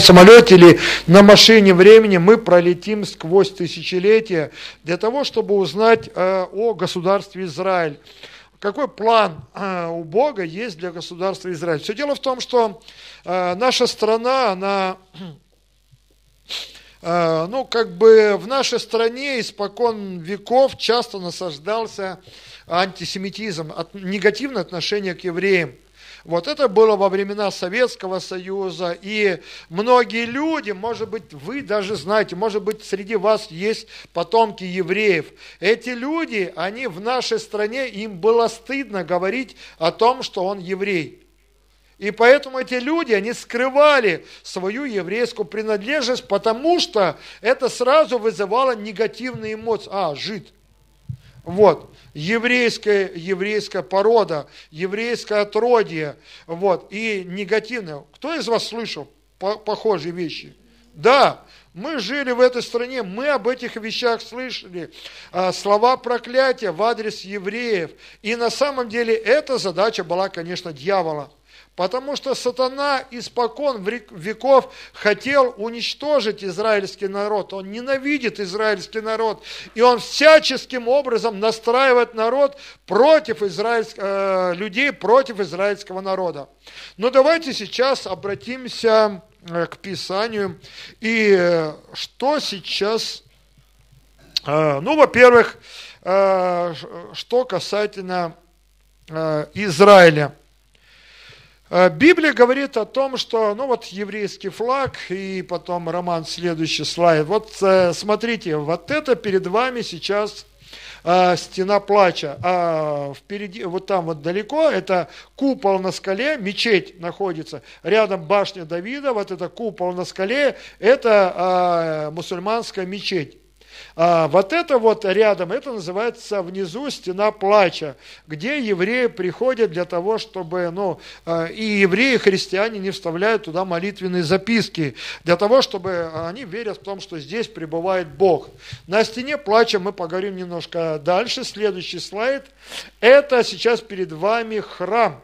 самолете или на машине времени мы пролетим сквозь тысячелетия для того, чтобы узнать э, о государстве Израиль. Какой план э, у Бога есть для государства Израиль? Все дело в том, что э, наша страна, она, ну, как бы в нашей стране испокон веков часто насаждался антисемитизм, негативное отношение к евреям. Вот это было во времена Советского Союза, и многие люди, может быть, вы даже знаете, может быть, среди вас есть потомки евреев. Эти люди, они в нашей стране, им было стыдно говорить о том, что он еврей. И поэтому эти люди, они скрывали свою еврейскую принадлежность, потому что это сразу вызывало негативные эмоции. А, жид. Вот еврейская, еврейская порода, еврейское отродье, вот, и негативное. Кто из вас слышал по похожие вещи? Да, мы жили в этой стране, мы об этих вещах слышали, а, слова проклятия в адрес евреев. И на самом деле эта задача была, конечно, дьявола. Потому что сатана испокон веков хотел уничтожить израильский народ. Он ненавидит израильский народ. И он всяческим образом настраивает народ против израильск... э, людей, против израильского народа. Но давайте сейчас обратимся э, к Писанию. И э, что сейчас... Э, ну, во-первых, что касательно Израиля – Библия говорит о том, что, ну вот еврейский флаг и потом роман, следующий слайд. Вот э, смотрите, вот это перед вами сейчас э, стена плача, а впереди, вот там вот далеко, это купол на скале, мечеть находится, рядом башня Давида, вот это купол на скале, это мусульманская мечеть. А вот это вот рядом, это называется внизу стена плача, где евреи приходят для того, чтобы, ну, а, и евреи, и христиане не вставляют туда молитвенные записки, для того, чтобы они верят в том, что здесь пребывает Бог. На стене плача мы поговорим немножко дальше. Следующий слайд. Это сейчас перед вами храм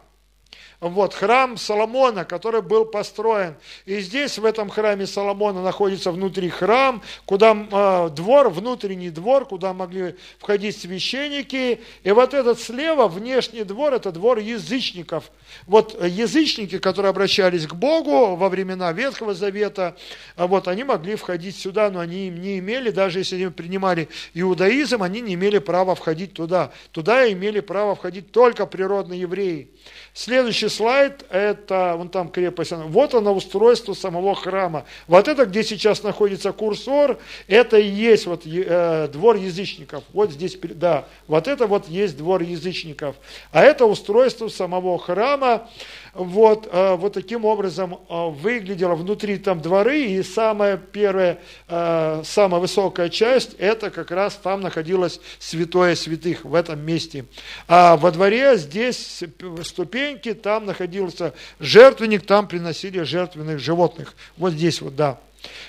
вот, храм Соломона, который был построен. И здесь, в этом храме Соломона, находится внутри храм, куда э, двор, внутренний двор, куда могли входить священники. И вот этот слева, внешний двор, это двор язычников. Вот язычники, которые обращались к Богу во времена Ветхого Завета, а вот они могли входить сюда, но они не имели, даже если они принимали иудаизм, они не имели права входить туда. Туда имели право входить только природные евреи. Следующий слайд, это вон там крепость, вот оно устройство самого храма. Вот это, где сейчас находится курсор, это и есть вот э, двор язычников. Вот здесь, да, вот это вот есть двор язычников. А это устройство самого храма вот, э, вот таким образом э, выглядело внутри там дворы, и самая первая, э, самая высокая часть, это как раз там находилось святое святых, в этом месте. А во дворе здесь ступеньки, там находился жертвенник, там приносили жертвенных животных. Вот здесь вот, да.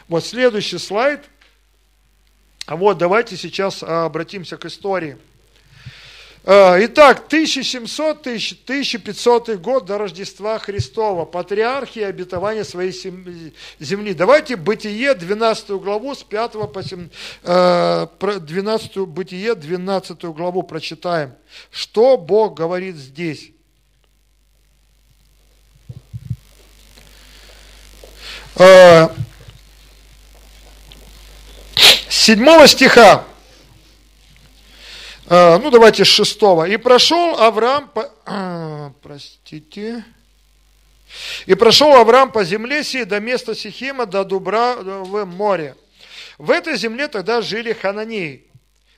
Вот следующий слайд. Вот, давайте сейчас обратимся к истории. Э, итак, 1700-1500 год до Рождества Христова, патриархи и обетование своей земли. Давайте Бытие, 12 главу, с 5 по 7, 12 э, Бытие, 12 главу прочитаем. Что Бог говорит здесь? Э, седьмого стиха. А, ну давайте с шестого. И прошел Авраам, по... простите, и прошел Авраам по земле сей до места Сихима, до Дубра в море. В этой земле тогда жили хананеи.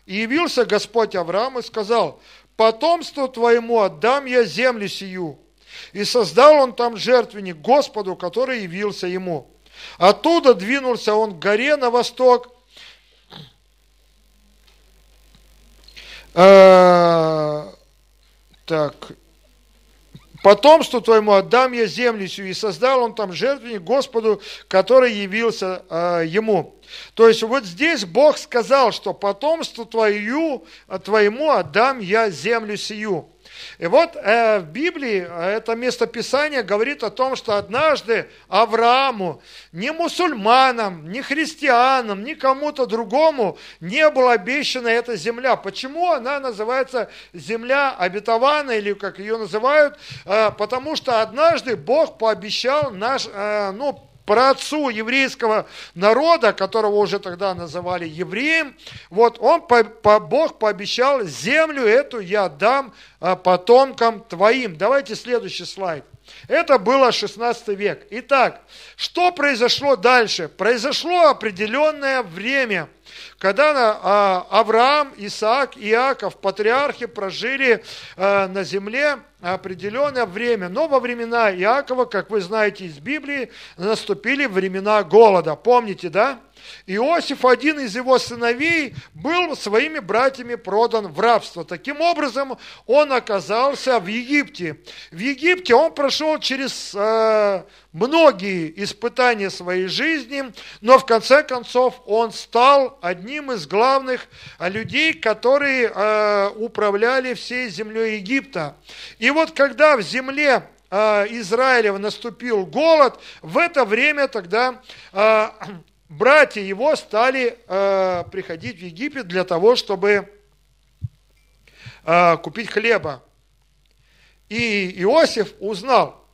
И явился Господь Авраам и сказал, потомству твоему отдам я землю сию. И создал он там жертвенник Господу, который явился ему. Оттуда двинулся он к горе на восток, А, так, потомству твоему отдам я землю сию, и создал он там жертвенник Господу, который явился а, ему. То есть вот здесь Бог сказал, что потомству твою, твоему отдам я землю сию. И вот э, в Библии э, это местописание говорит о том, что однажды Аврааму, ни мусульманам, ни христианам, ни кому-то другому не была обещана эта земля. Почему она называется земля обетованная, или как ее называют? Э, потому что однажды Бог пообещал наш, э, ну, праотцу еврейского народа, которого уже тогда называли евреем, вот он, по, по, Бог пообещал, землю эту я дам а, потомкам твоим. Давайте следующий слайд. Это было 16 век. Итак, что произошло дальше? Произошло определенное время – когда а, Авраам, Исаак, Иаков, патриархи прожили а, на земле определенное время. Но во времена Иакова, как вы знаете из Библии, наступили времена голода. Помните, да? Иосиф, один из его сыновей, был своими братьями продан в рабство. Таким образом, он оказался в Египте. В Египте он прошел через э, многие испытания своей жизни, но в конце концов он стал одним из главных людей, которые э, управляли всей землей Египта. И вот когда в земле э, Израилева наступил голод, в это время тогда э, братья его стали э, приходить в Египет для того, чтобы э, купить хлеба. И Иосиф узнал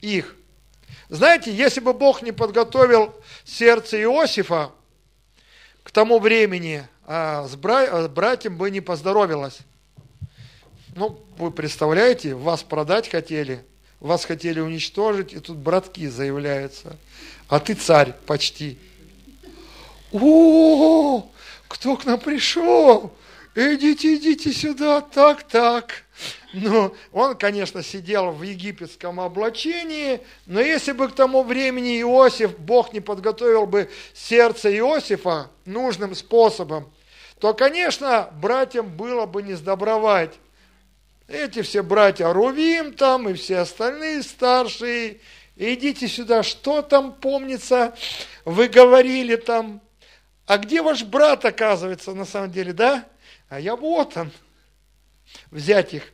их. Знаете, если бы Бог не подготовил сердце Иосифа к тому времени, а с, бра... братьям бы не поздоровилось. Ну, вы представляете, вас продать хотели, вас хотели уничтожить, и тут братки заявляются – а ты царь почти. О, кто к нам пришел? Идите, идите сюда, так, так. Ну, он, конечно, сидел в египетском облачении, но если бы к тому времени Иосиф, Бог не подготовил бы сердце Иосифа нужным способом, то, конечно, братьям было бы не сдобровать. Эти все братья Рувим там и все остальные старшие, идите сюда, что там помнится, вы говорили там, а где ваш брат оказывается на самом деле, да? А я вот он, взять их.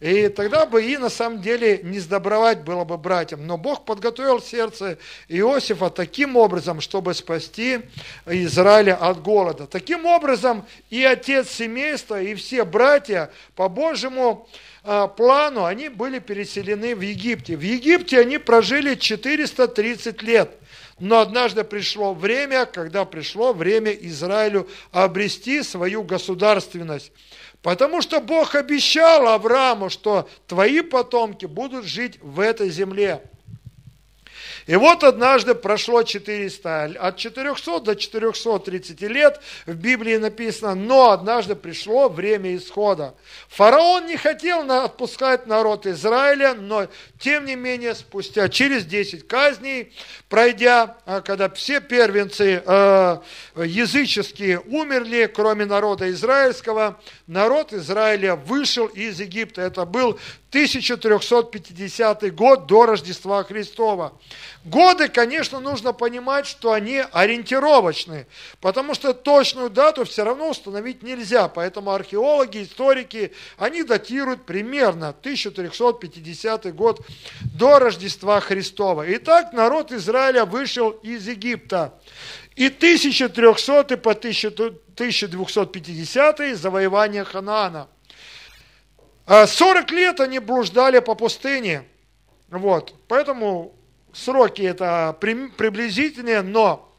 И тогда бы и на самом деле не сдобровать было бы братьям. Но Бог подготовил сердце Иосифа таким образом, чтобы спасти Израиля от голода. Таким образом и отец семейства, и все братья по Божьему а, плану они были переселены в Египте. В Египте они прожили 430 лет. Но однажды пришло время, когда пришло время Израилю обрести свою государственность. Потому что Бог обещал Аврааму, что твои потомки будут жить в этой земле. И вот однажды прошло 400, от 400 до 430 лет в Библии написано, но однажды пришло время исхода. Фараон не хотел отпускать народ Израиля, но тем не менее спустя через 10 казней, пройдя, а, когда все первенцы э, языческие умерли, кроме народа израильского, народ Израиля вышел из Египта. Это был 1350 год до Рождества Христова. Годы, конечно, нужно понимать, что они ориентировочные, потому что точную дату все равно установить нельзя, поэтому археологи, историки, они датируют примерно 1350 год до Рождества Христова. Итак, народ Израиля вышел из Египта. И 1300 по 1250 завоевание Ханаана. 40 а лет они блуждали по пустыне. Вот. Поэтому сроки это приблизительные, но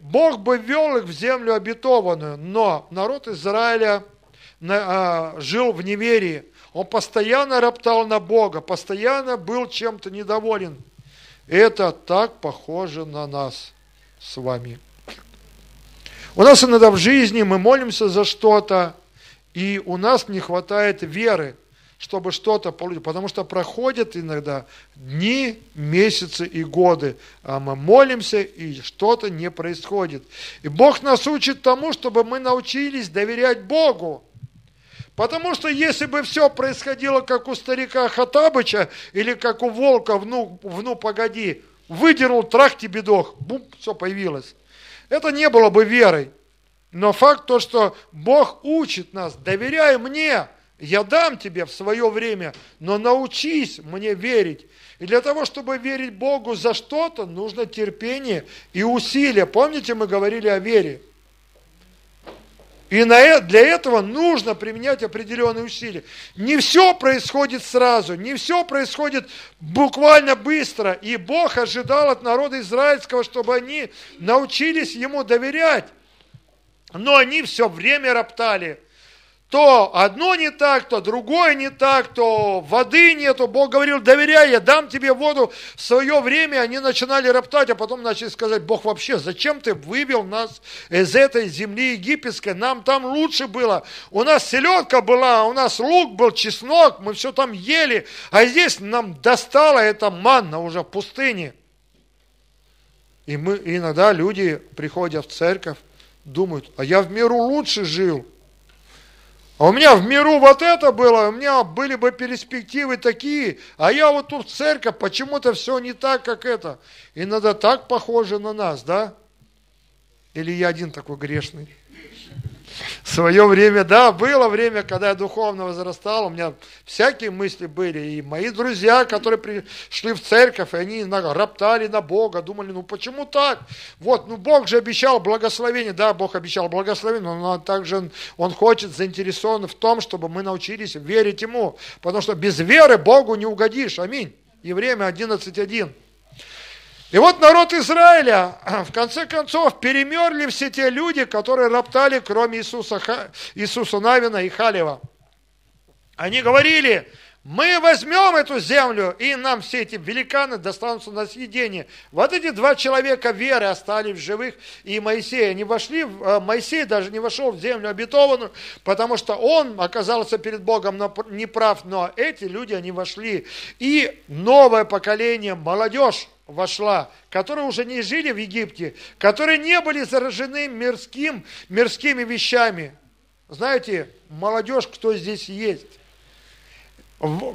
Бог бы ввел их в землю обетованную, но народ Израиля а, жил в неверии. Он постоянно роптал на Бога, постоянно был чем-то недоволен. Это так похоже на нас с вами. У нас иногда в жизни мы молимся за что-то, и у нас не хватает веры, чтобы что-то получить, потому что проходят иногда дни, месяцы и годы, а мы молимся, и что-то не происходит. И Бог нас учит тому, чтобы мы научились доверять Богу. Потому что если бы все происходило, как у старика Хатабыча, или как у волка, вну, вну погоди, выдернул, трах тебе дох, бум, все появилось. Это не было бы верой. Но факт то, что Бог учит нас, доверяй мне, я дам тебе в свое время, но научись мне верить. И для того, чтобы верить Богу за что-то, нужно терпение и усилия. Помните, мы говорили о вере? И э, для этого нужно применять определенные усилия. Не все происходит сразу, не все происходит буквально быстро. И Бог ожидал от народа израильского, чтобы они научились Ему доверять. Но они все время роптали то одно не так, то другое не так, то воды нету. Бог говорил, доверяй, я дам тебе воду в свое время. Они начинали роптать, а потом начали сказать, Бог вообще, зачем ты вывел нас из этой земли египетской? Нам там лучше было. У нас селедка была, у нас лук был, чеснок, мы все там ели. А здесь нам достала эта манна уже в пустыне. И мы иногда люди приходят в церковь, думают, а я в миру лучше жил. А у меня в миру вот это было, у меня были бы перспективы такие, а я вот тут в церковь, почему-то все не так, как это. И надо так похоже на нас, да? Или я один такой грешный? В свое время, да, было время, когда я духовно возрастал, у меня всякие мысли были, и мои друзья, которые пришли в церковь, и они роптали на Бога, думали, ну почему так? Вот, ну Бог же обещал благословение, да, Бог обещал благословение, но также Он хочет, заинтересован в том, чтобы мы научились верить Ему, потому что без веры Богу не угодишь, аминь. Евреям 11.1. И вот народ Израиля, в конце концов, перемерли все те люди, которые роптали, кроме Иисуса, Иисуса Навина и Халева. Они говорили, мы возьмем эту землю, и нам все эти великаны достанутся на съедение. Вот эти два человека веры остались в живых, и Моисей, они вошли, э, Моисей даже не вошел в землю обетованную, потому что он оказался перед Богом неправ, но эти люди, они вошли. И новое поколение, молодежь, вошла, которые уже не жили в Египте, которые не были заражены мирским, мирскими вещами. Знаете, молодежь, кто здесь есть?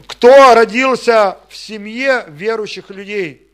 Кто родился в семье верующих людей?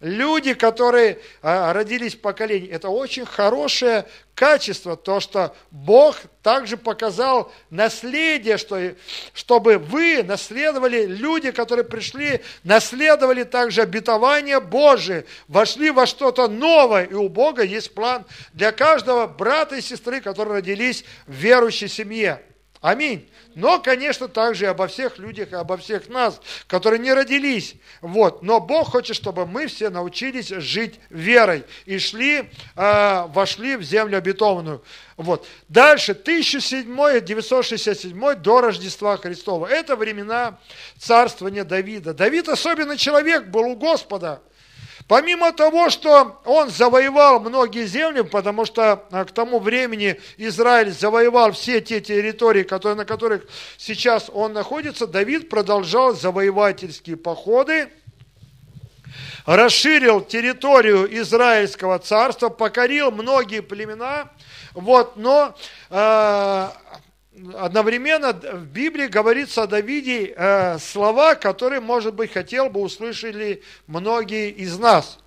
Люди, которые а, родились в поколении, это очень хорошее качество, то, что Бог также показал наследие, что, чтобы вы наследовали, люди, которые пришли, наследовали также обетование Божие, вошли во что-то новое, и у Бога есть план для каждого брата и сестры, которые родились в верующей семье. Аминь. Но, конечно, также и обо всех людях, и обо всех нас, которые не родились. Вот. Но Бог хочет, чтобы мы все научились жить верой и шли, э, вошли в землю обетованную. Вот. Дальше, 1007-967 до Рождества Христова. Это времена царствования Давида. Давид особенный человек был у Господа. Помимо того, что он завоевал многие земли, потому что а, к тому времени Израиль завоевал все те территории, которые, на которых сейчас он находится, Давид продолжал завоевательские походы, расширил территорию Израильского царства, покорил многие племена, вот, но э, одновременно в Библии говорится о Давиде э, слова, которые, может быть, хотел бы услышали многие из нас.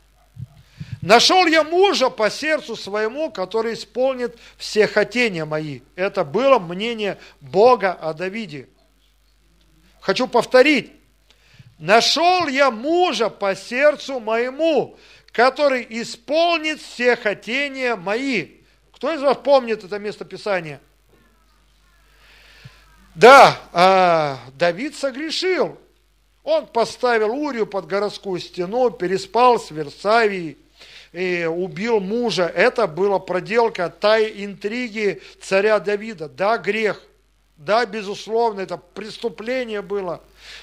Нашел я мужа по сердцу своему, который исполнит все хотения мои. Это было мнение Бога о Давиде. Хочу повторить. Нашел я мужа по сердцу моему, который исполнит все хотения мои. Кто из вас помнит это место Писания? Да, а, Давид согрешил. Он поставил Урию под городскую стену, переспал с Версавией, и убил мужа. Это была проделка тай интриги царя Давида. Да, грех. Да, безусловно, это преступление было.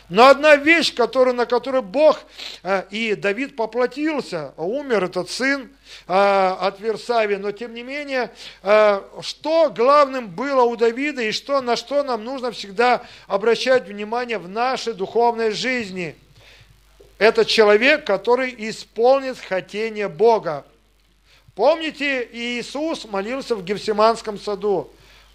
Но одна вещь, которую, на которую Бог э, и Давид поплатился, умер этот сын э, от Версавии, но тем не менее, э, что главным было у Давида и что, на что нам нужно всегда обращать внимание в нашей духовной жизни – это человек, который исполнит хотение Бога. Помните, Иисус молился в Гефсиманском саду.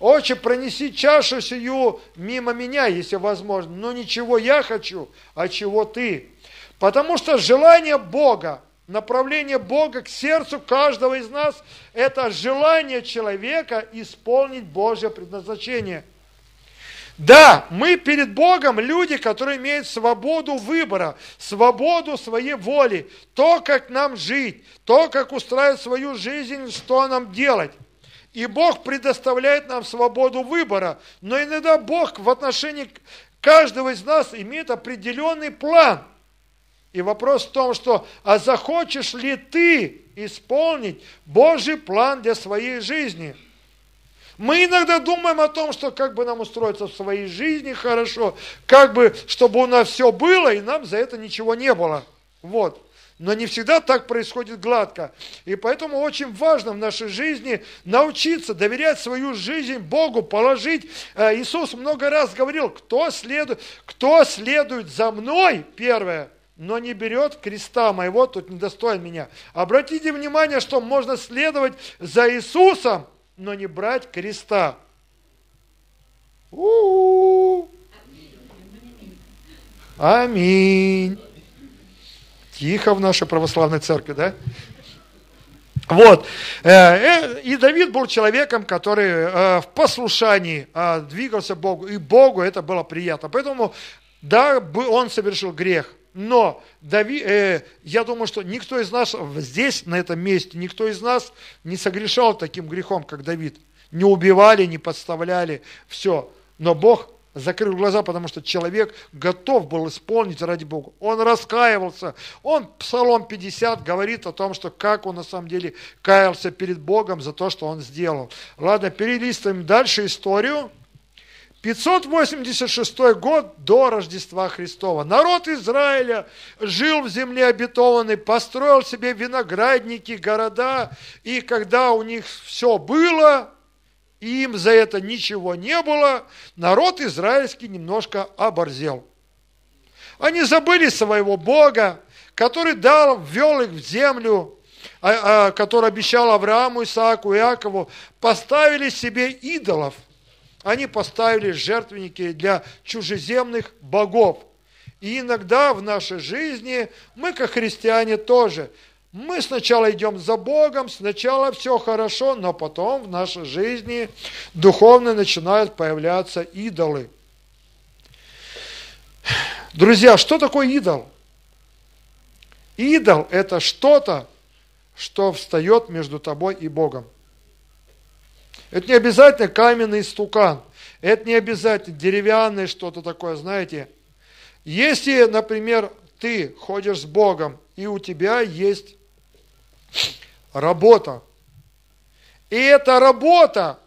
Отче, пронеси чашу сию мимо меня, если возможно. Но ничего я хочу, а чего ты. Потому что желание Бога, направление Бога к сердцу каждого из нас, это желание человека исполнить Божье предназначение. Да, мы перед Богом люди, которые имеют свободу выбора, свободу своей воли, то, как нам жить, то, как устраивать свою жизнь, что нам делать. И Бог предоставляет нам свободу выбора, но иногда Бог в отношении каждого из нас имеет определенный план. И вопрос в том, что, а захочешь ли ты исполнить Божий план для своей жизни – мы иногда думаем о том, что как бы нам устроиться в своей жизни хорошо, как бы, чтобы у нас все было, и нам за это ничего не было. Вот. Но не всегда так происходит гладко. И поэтому очень важно в нашей жизни научиться доверять свою жизнь Богу, положить. Э, Иисус много раз говорил, кто следует, кто следует за мной, первое, но не берет креста моего, тут недостоин меня. Обратите внимание, что можно следовать за Иисусом, но не брать креста. У-у-у. Аминь. Тихо в нашей православной церкви, да? Вот. Э, э, и Давид был человеком, который э, в послушании двигался Богу, и Богу это было приятно. Поэтому, да, он совершил грех, но Дави, э, я думаю, что никто из нас здесь, на этом месте, никто из нас не согрешал таким грехом, как Давид. Не убивали, не подставляли, все. Но Бог закрыл глаза, потому что человек готов был исполнить ради Бога. Он раскаивался. Он, Псалом 50, говорит о том, что как он на самом деле каялся перед Богом за то, что он сделал. Ладно, перелистываем дальше историю. 586 год до Рождества Христова. Народ Израиля жил в земле обетованной, построил себе виноградники, города, и когда у них все было, и им за это ничего не было, народ израильский немножко оборзел. Они забыли своего Бога, который дал, ввел их в землю, а, а, который обещал Аврааму, Исааку, Иакову, поставили себе идолов – они поставили жертвенники для чужеземных богов. И иногда в нашей жизни мы, как христиане, тоже. Мы сначала идем за Богом, сначала все хорошо, но потом в нашей жизни духовно начинают появляться идолы. Друзья, что такое идол? Идол – это что-то, что встает между тобой и Богом. Это не обязательно каменный стукан. Это не обязательно деревянное что-то такое, знаете. Если, например, ты ходишь с Богом, и у тебя есть работа, и эта работа,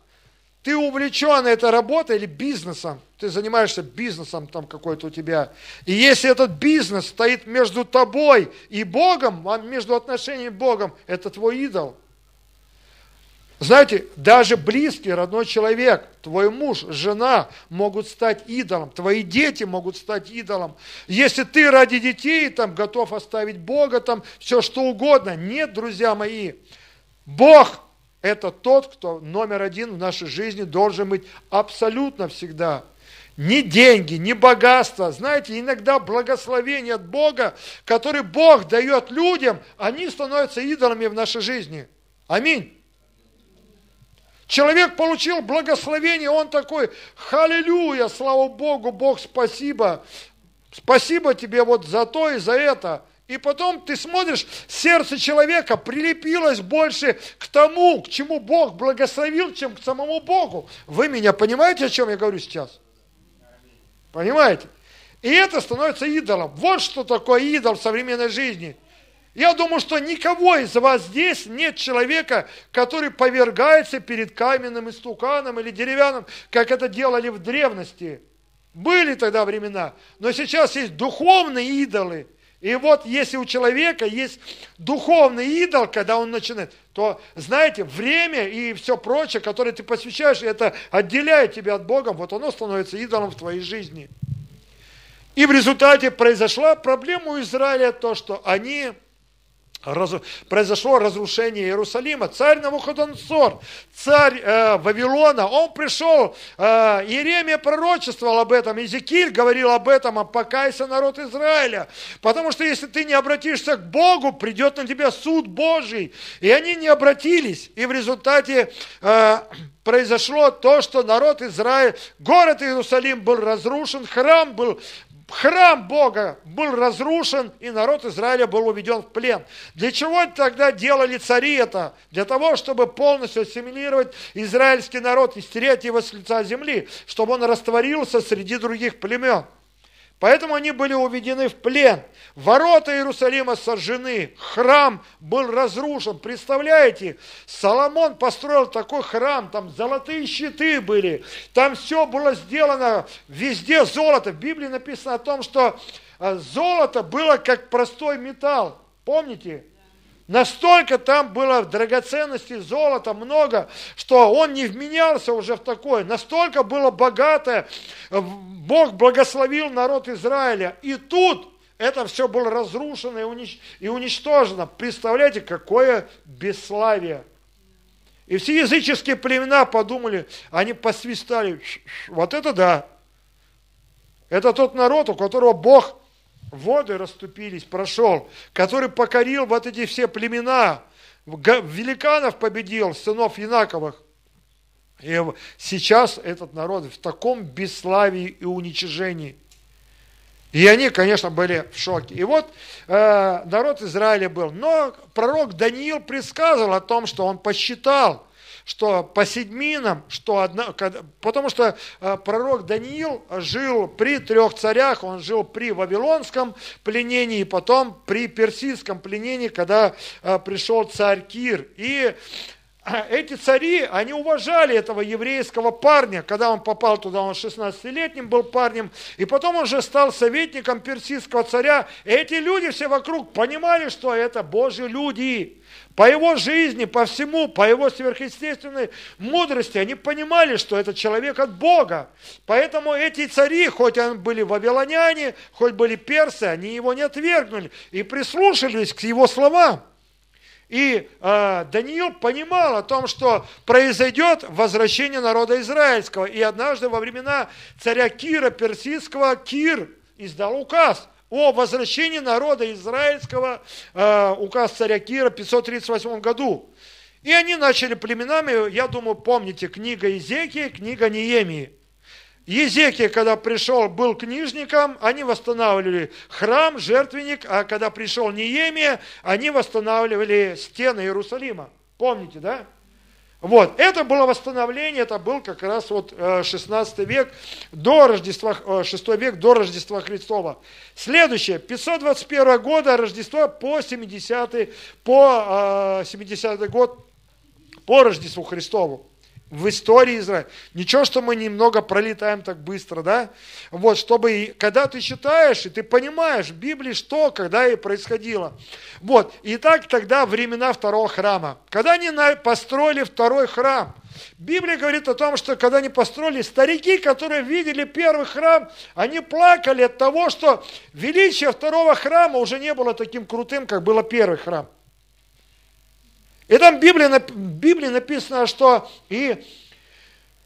ты увлечен этой работой или бизнесом, ты занимаешься бизнесом там какой-то у тебя, и если этот бизнес стоит между тобой и Богом, а между отношениями с Богом, это твой идол – знаете, даже близкий, родной человек, твой муж, жена могут стать идолом, твои дети могут стать идолом. Если ты ради детей там готов оставить Бога, там все что угодно. Нет, друзья мои, Бог – это тот, кто номер один в нашей жизни должен быть абсолютно всегда. Ни деньги, ни богатство. Знаете, иногда благословение от Бога, который Бог дает людям, они становятся идолами в нашей жизни. Аминь. Человек получил благословение, он такой, халилюя, слава Богу, Бог, спасибо, спасибо тебе вот за то и за это. И потом ты смотришь, сердце человека прилепилось больше к тому, к чему Бог благословил, чем к самому Богу. Вы меня понимаете, о чем я говорю сейчас? Понимаете? И это становится идолом. Вот что такое идол в современной жизни – я думаю, что никого из вас здесь нет человека, который повергается перед каменным истуканом или деревянным, как это делали в древности. Были тогда времена, но сейчас есть духовные идолы. И вот если у человека есть духовный идол, когда он начинает, то, знаете, время и все прочее, которое ты посвящаешь, это отделяет тебя от Бога, вот оно становится идолом в твоей жизни. И в результате произошла проблема у Израиля, то, что они раз, произошло разрушение Иерусалима. Царь Навуходоносор, царь э, Вавилона, он пришел, э, Иеремия пророчествовал об этом, Иезекииль говорил об этом, покайся народ Израиля, потому что если ты не обратишься к Богу, придет на тебя суд Божий. И они не обратились, и в результате э, произошло то, что народ Израиль, город Иерусалим был разрушен, храм был храм Бога был разрушен, и народ Израиля был уведен в плен. Для чего тогда делали цари это? Для того, чтобы полностью ассимилировать израильский народ и стереть его с лица земли, чтобы он растворился среди других племен. Поэтому они были уведены в плен. Ворота Иерусалима сожжены, храм был разрушен. Представляете, Соломон построил такой храм, там золотые щиты были, там все было сделано, везде золото. В Библии написано о том, что э, золото было как простой металл. Помните? Настолько там было драгоценностей, золота много, что он не вменялся уже в такое. Настолько было богатое. Бог благословил народ Израиля. И тут это все было разрушено и уничтожено. Представляете, какое бесславие. И все языческие племена подумали, они посвистали, вот это да. Это тот народ, у которого Бог воды расступились, прошел, который покорил вот эти все племена, великанов победил, сынов Янаковых. И сейчас этот народ в таком бесславии и уничижении. И они, конечно, были в шоке. И вот э, народ Израиля был. Но пророк Даниил предсказывал о том, что он посчитал, что по седьминам, что одна, потому что э, пророк Даниил жил при трех царях, он жил при вавилонском пленении, потом при персидском пленении, когда э, пришел царь Кир. И эти цари, они уважали этого еврейского парня, когда он попал туда, он 16-летним был парнем, и потом он же стал советником персидского царя. И эти люди все вокруг понимали, что это Божьи люди. По его жизни, по всему, по его сверхъестественной мудрости, они понимали, что это человек от Бога. Поэтому эти цари, хоть они были вавилоняне, хоть были персы, они его не отвергнули и прислушались к его словам. И э, Даниил понимал о том, что произойдет возвращение народа израильского. И однажды во времена царя Кира персидского Кир издал указ о возвращении народа израильского, э, указ царя Кира в 538 году. И они начали племенами, я думаю, помните, книга Изекии, книга Неемии. Езекия, когда пришел, был книжником, они восстанавливали храм, жертвенник, а когда пришел Неемия, они восстанавливали стены Иерусалима. Помните, да? Вот, это было восстановление, это был как раз вот 16 э, век до Рождества, 6 э, век до Рождества Христова. Следующее, 521 года Рождество по 70 по 70 э, год по Рождеству Христову в истории Израиля. Ничего, что мы немного пролетаем так быстро, да? Вот, чтобы, когда ты читаешь, и ты понимаешь в Библии, что, когда и происходило. Вот, и так тогда времена второго храма. Когда они построили второй храм, Библия говорит о том, что когда они построили, старики, которые видели первый храм, они плакали от того, что величие второго храма уже не было таким крутым, как было первый храм. И там в Библии, в Библии написано, что и,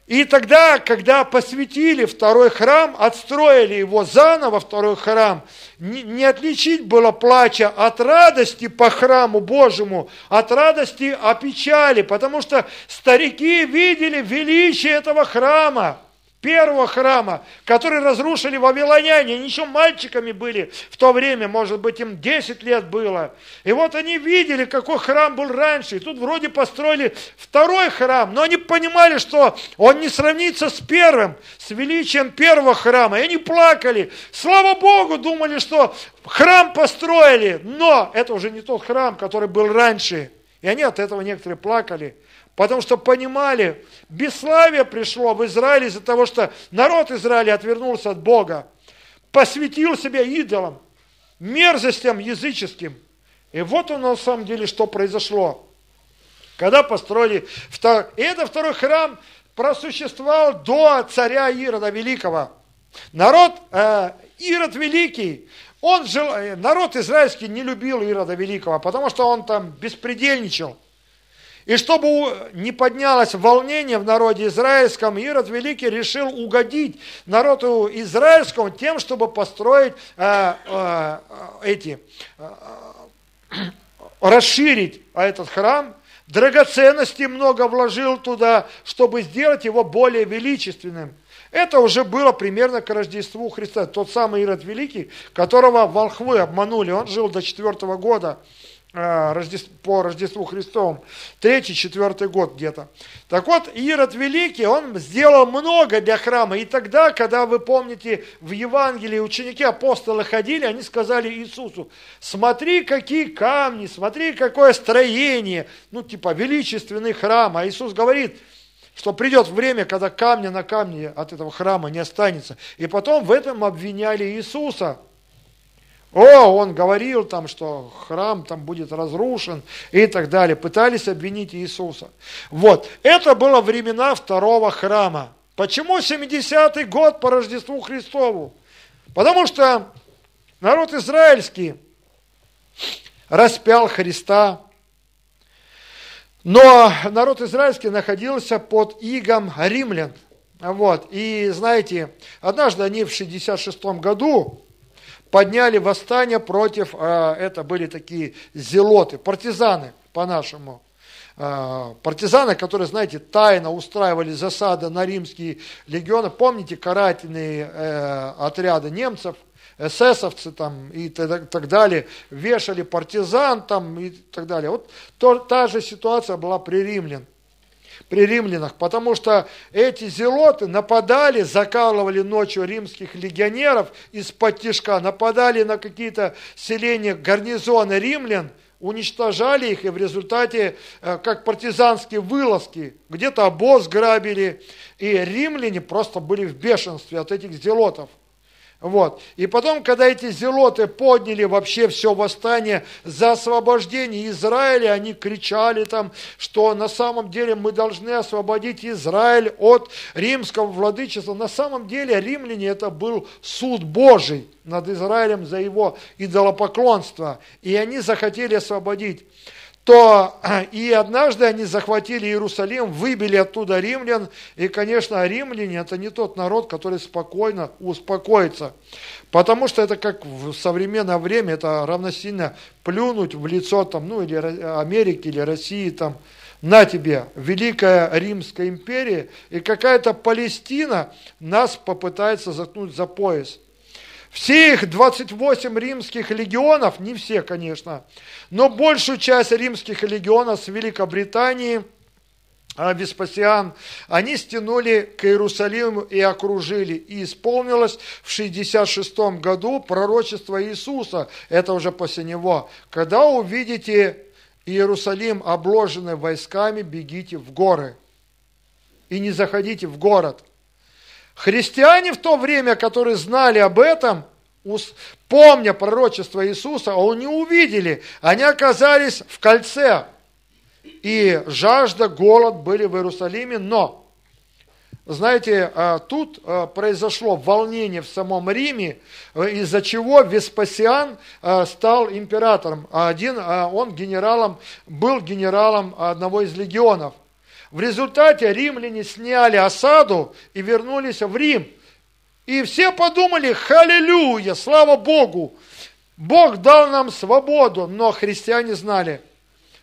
и тогда, когда посвятили второй храм, отстроили его заново, второй храм, не, не отличить было плача от радости по храму Божьему, от радости о печали, потому что старики видели величие этого храма первого храма, который разрушили вавилоняне, они еще мальчиками были в то время, может быть, им 10 лет было. И вот они видели, какой храм был раньше, и тут вроде построили второй храм, но они понимали, что он не сравнится с первым, с величием первого храма, и они плакали. Слава Богу, думали, что храм построили, но это уже не тот храм, который был раньше. И они от этого некоторые плакали. Потому что понимали, бесславие пришло в Израиле из-за того, что народ Израиля отвернулся от Бога, посвятил себя идолам, мерзостям языческим. И вот он на самом деле, что произошло. Когда построили второй, и это второй храм просуществовал до царя Ирода Великого. Народ, э, Ирод Великий, Он жил, э, народ израильский не любил Ирода Великого, потому что он там беспредельничал. И чтобы не поднялось волнение в народе израильском, Ирод Великий решил угодить народу израильскому тем, чтобы построить э, э, эти, э, расширить этот храм, драгоценностей много вложил туда, чтобы сделать его более величественным. Это уже было примерно к Рождеству Христа. Тот самый Ирод Великий, которого волхвы обманули, он жил до четвертого года Э, по Рождеству Христовому, третий, четвертый год где-то. Так вот, Ирод Великий, он сделал много для храма. И тогда, когда вы помните, в Евангелии ученики апостолы ходили, они сказали Иисусу, смотри, какие камни, смотри, какое строение, ну, типа, величественный храм. А Иисус говорит, что придет время, когда камня на камне от этого храма не останется. И потом в этом обвиняли Иисуса – о, он говорил там, что храм там будет разрушен и так далее. Пытались обвинить Иисуса. Вот, это было времена второго храма. Почему 70-й год по Рождеству Христову? Потому что народ израильский распял Христа, но народ израильский находился под игом римлян. Вот. И знаете, однажды они в 66 году подняли восстание против, а, это были такие зелоты, партизаны по-нашему. А, партизаны, которые, знаете, тайно устраивали засады на римские легионы. Помните карательные э, отряды немцев, эсэсовцы там и так далее, вешали партизан там и так далее. Вот та же ситуация была при римлян при римлянах, потому что эти зелоты нападали, закалывали ночью римских легионеров из-под тишка, нападали на какие-то селения, гарнизоны римлян, уничтожали их, и в результате, э, как партизанские вылазки, где-то обоз грабили, и римляне просто были в бешенстве от этих зелотов – вот. И потом, когда эти зелоты подняли вообще все восстание за освобождение Израиля, они кричали там, что на самом деле мы должны освободить Израиль от римского владычества. На самом деле римляне это был суд Божий над Израилем за его идолопоклонство. И они захотели освободить то и однажды они захватили Иерусалим, выбили оттуда римлян, и, конечно, римляне это не тот народ, который спокойно успокоится, потому что это как в современное время, это равносильно плюнуть в лицо там, ну, или Америки, или России, там, на тебе, Великая Римская империя, и какая-то Палестина нас попытается заткнуть за пояс. Все их 28 римских легионов, не все, конечно, но большую часть римских легионов с Великобритании, а, Веспасиан, они стянули к Иерусалиму и окружили. И исполнилось в 66 году пророчество Иисуса, это уже после него. Когда увидите Иерусалим обложенный войсками, бегите в горы и не заходите в город – Христиане в то время, которые знали об этом, помня пророчество Иисуса, они увидели, они оказались в кольце. И жажда, голод были в Иерусалиме, но, знаете, а, тут а, произошло волнение в самом Риме, из-за чего Веспасиан а, стал императором. Один, он генералом, был генералом одного из легионов. В результате римляне сняли осаду и вернулись в Рим. И все подумали, халилюя, слава Богу, Бог дал нам свободу, но христиане знали,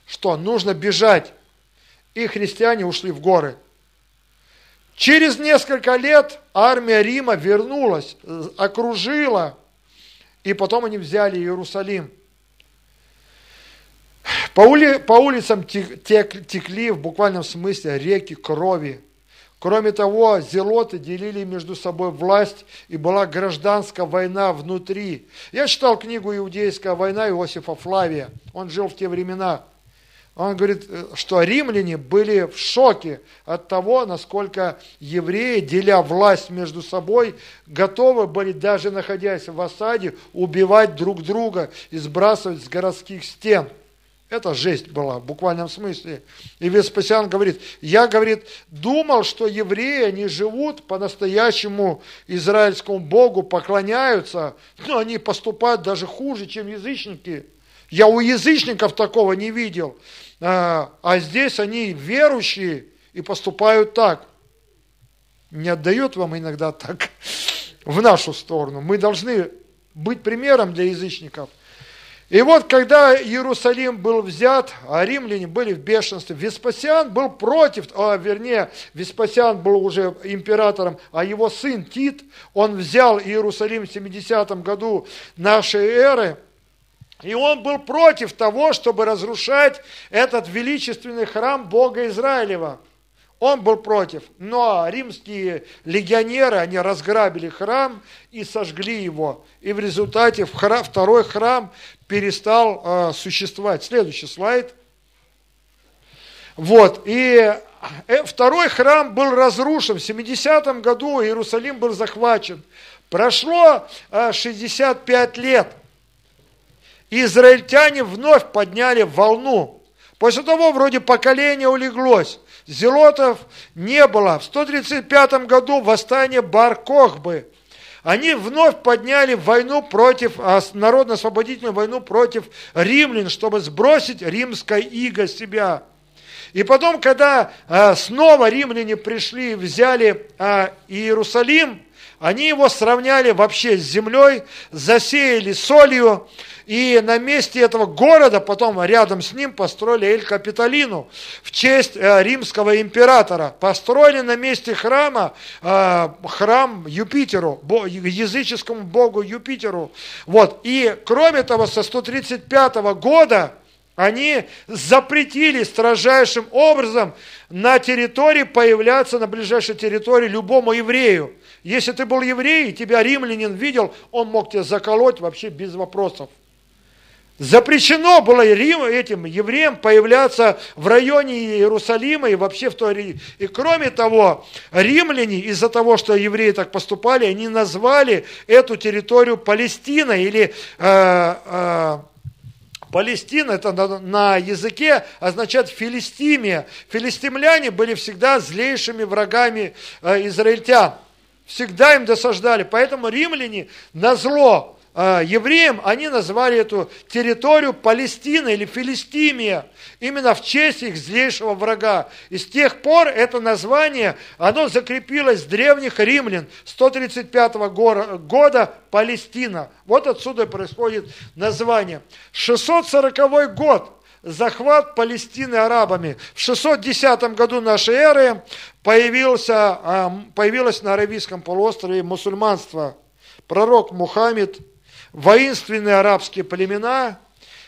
что нужно бежать. И христиане ушли в горы. Через несколько лет армия Рима вернулась, окружила, и потом они взяли Иерусалим. По, ули, по улицам тек, тек, текли в буквальном смысле реки крови. Кроме того, зелоты делили между собой власть, и была гражданская война внутри. Я читал книгу «Иудейская война» Иосифа Флавия. Он жил в те времена. Он говорит, э, что римляне были в шоке от того, насколько евреи, деля власть между собой, готовы были, даже находясь в осаде, убивать друг друга и сбрасывать с городских стен – Это жесть была в буквальном смысле. И Веспасиан говорит, я, говорит, думал, что евреи, они живут по-настоящему израильскому Богу, поклоняются, но они поступают даже хуже, чем язычники. Я у язычников такого не видел. А, а здесь они верующие и поступают так. Не отдает вам иногда так в нашу сторону. Мы должны быть примером для язычников. И вот, когда Иерусалим был взят, а римляне были в бешенстве, Веспасиан был против, а, вернее, Веспасиан был уже императором, а его сын Тит, он взял Иерусалим в 70 году нашей эры, и он был против того, чтобы разрушать этот величественный храм Бога Израилева. Он был против. Но римские легионеры, они разграбили храм и сожгли его. И в результате второй храм перестал э, существовать. Следующий слайд. Вот, и э, второй храм был разрушен. В 70 году Иерусалим был захвачен. Прошло 65 э, лет. Израильтяне вновь подняли волну. После того вроде поколение улеглось. Зелотов не было. В 135 году восстание Бар-Кохбы. Они вновь подняли войну против, народно-освободительную войну против римлян, чтобы сбросить римское иго себя. И потом, когда а, снова римляне пришли и взяли а, Иерусалим, они его сравняли вообще с землей, засеяли солью, и на месте этого города потом рядом с ним построили Эль-Капитолину в честь э, римского императора. Построили на месте храма э, храм Юпитеру, языческому богу Юпитеру. Вот. И кроме того, со 135 года они запретили строжайшим образом на территории появляться, на ближайшей территории любому еврею. Если ты был еврей, и тебя римлянин видел, он мог тебя заколоть вообще без вопросов. Запрещено было этим евреям появляться в районе Иерусалима и вообще в той... И кроме того, римляне из-за того, что евреи так поступали, они назвали эту территорию Палестина или э, э, Палестина, это на, на языке означает Филистимия. Филистимляне были всегда злейшими врагами э, израильтян. Всегда им досаждали. Поэтому римляне на зло а, евреям, они назвали эту территорию Палестина или Филистимия, именно в честь их злейшего врага. И с тех пор это название, оно закрепилось с древних римлян 135 года Палестина. Вот отсюда происходит название. 640 год захват Палестины арабами. В 610 году нашей эры появился, а, появилось на Аравийском полуострове мусульманство. Пророк Мухаммед – воинственные арабские племена,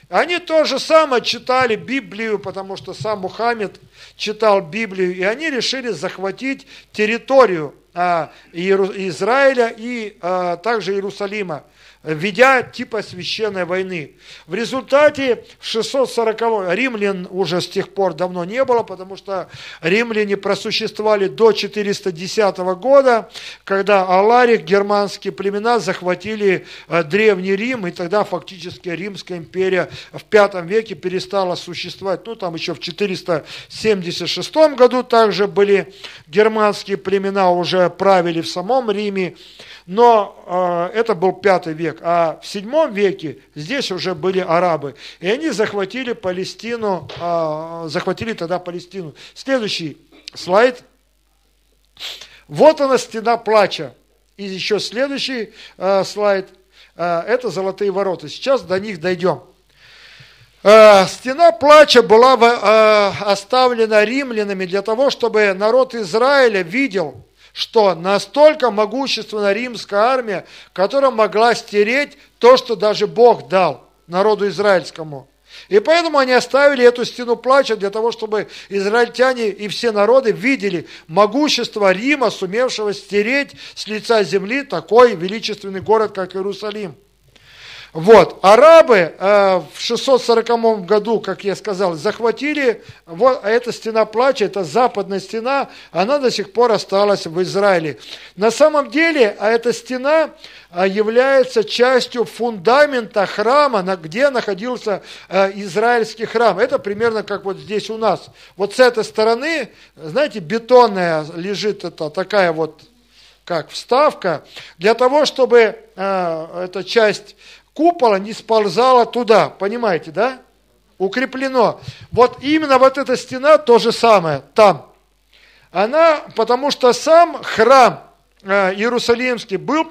они то же самое читали Библию, потому что сам Мухаммед читал Библию, и они решили захватить территорию а, Израиля и а, также Иерусалима ведя типа священной войны. В результате в 640 римлян уже с тех пор давно не было, потому что римляне просуществовали до 410 года, когда Аларик, германские племена захватили э, Древний Рим, и тогда фактически Римская империя в V веке перестала существовать. Ну, там еще в 476 году также были германские племена, уже правили в самом Риме но э, это был пятый век, а в седьмом веке здесь уже были арабы, и они захватили Палестину, э, захватили тогда Палестину. Следующий слайд. Вот она стена плача. И еще следующий э, слайд. Э, это золотые ворота. Сейчас до них дойдем. Э, стена плача была э, оставлена римлянами для того, чтобы народ Израиля видел, что настолько могущественна римская армия, которая могла стереть то, что даже Бог дал народу израильскому. И поэтому они оставили эту стену плача для того, чтобы израильтяне и все народы видели могущество Рима, сумевшего стереть с лица земли такой величественный город, как Иерусалим. Вот, арабы э, в 640 году, как я сказал, захватили, вот эта стена плача, это западная стена, она до сих пор осталась в Израиле. На самом деле, а эта стена э, является частью фундамента храма, на, где находился э, израильский храм. Это примерно как вот здесь у нас. Вот с этой стороны, знаете, бетонная лежит это такая вот как вставка, для того, чтобы э, эта часть купола не сползала туда, понимаете, да? Укреплено. Вот именно вот эта стена то же самое, там. Она, потому что сам храм э, Иерусалимский был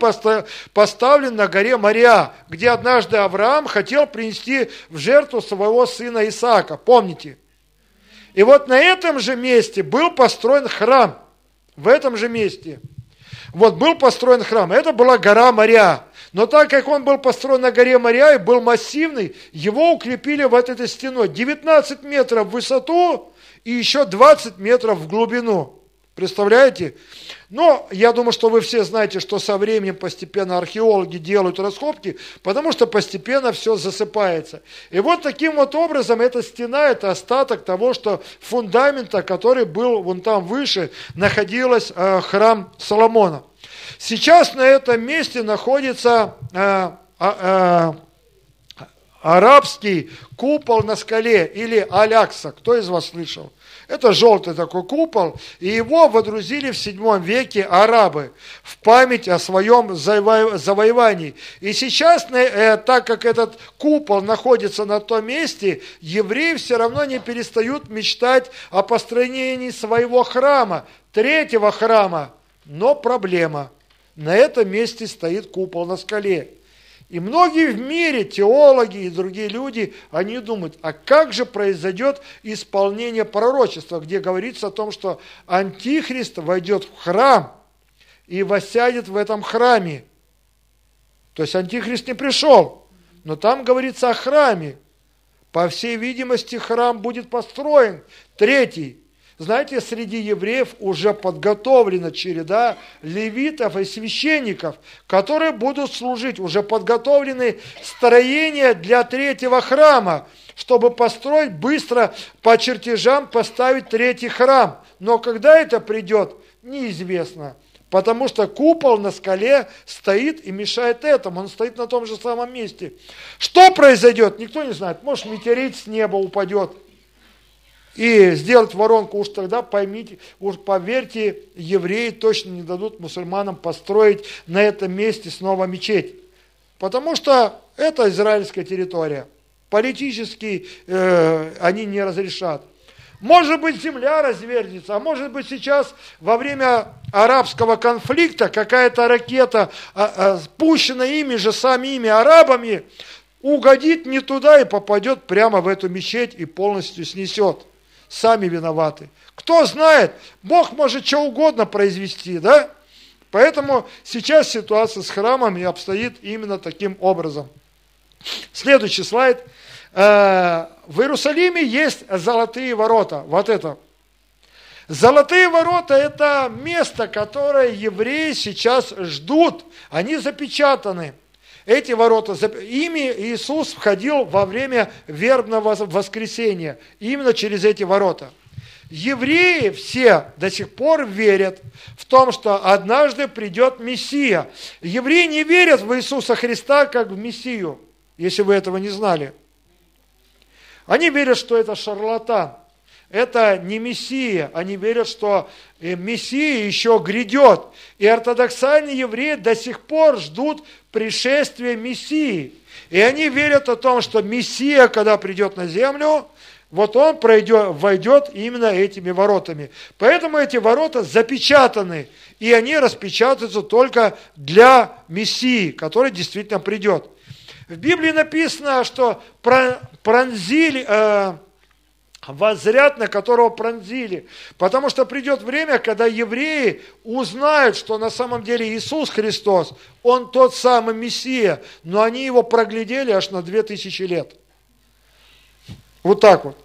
поставлен на горе Мария, где однажды Авраам хотел принести в жертву своего сына Исаака, помните? И вот на этом же месте был построен храм, в этом же месте. Вот был построен храм, это была гора Мария. Но так как он был построен на горе Мария и был массивный, его укрепили вот этой стеной. 19 метров в высоту и еще 20 метров в глубину. Представляете? Но я думаю, что вы все знаете, что со временем постепенно археологи делают раскопки, потому что постепенно все засыпается. И вот таким вот образом эта стена, это остаток того, что фундамента, который был вон там выше, находилась э, храм Соломона. Сейчас на этом месте находится э, э, арабский купол на скале или Алякса. Кто из вас слышал? Это желтый такой купол, и его водрузили в седьмом веке арабы в память о своем завоевании. И сейчас, э, так как этот купол находится на том месте, евреи все равно не перестают мечтать о построении своего храма, третьего храма. Но проблема – на этом месте стоит купол на скале. И многие в мире, теологи и другие люди, они думают, а как же произойдет исполнение пророчества, где говорится о том, что Антихрист войдет в храм и воссядет в этом храме. То есть Антихрист не пришел, но там говорится о храме. По всей видимости, храм будет построен, третий, знаете, среди евреев уже подготовлена череда левитов и священников, которые будут служить, уже подготовлены строения для третьего храма, чтобы построить быстро по чертежам, поставить третий храм. Но когда это придет, неизвестно. Потому что купол на скале стоит и мешает этому. Он стоит на том же самом месте. Что произойдет, никто не знает. Может, метеорит с неба упадет и сделать воронку, уж тогда поймите, уж поверьте, евреи точно не дадут мусульманам построить на этом месте снова мечеть. Потому что это израильская территория. Политически э, они не разрешат. Может быть, земля развернется, а может быть, сейчас во время арабского конфликта какая-то ракета, а, а, спущена ими же самими арабами, угодит не туда и попадет прямо в эту мечеть и полностью снесет сами виноваты. Кто знает, Бог может что угодно произвести, да? Поэтому сейчас ситуация с храмами обстоит именно таким образом. Следующий слайд. Э, в Иерусалиме есть золотые ворота. Вот это. Золотые ворота – это место, которое евреи сейчас ждут. Они запечатаны. Эти ворота, ими Иисус входил во время вербного воскресения, именно через эти ворота. Евреи все до сих пор верят в том, что однажды придет Мессия. Евреи не верят в Иисуса Христа как в Мессию, если вы этого не знали. Они верят, что это шарлатан это не Мессия. Они верят, что э, Мессия еще грядет. И ортодоксальные евреи до сих пор ждут пришествия Мессии. И они верят о том, что Мессия, когда придет на землю, вот он пройдет, войдет именно этими воротами. Поэтому эти ворота запечатаны, и они распечатаются только для Мессии, который действительно придет. В Библии написано, что пронзили, э, возряд, на которого пронзили. Потому что придет время, когда евреи узнают, что на самом деле Иисус Христос, Он тот самый Мессия, но они его проглядели аж на две тысячи лет. Вот так вот.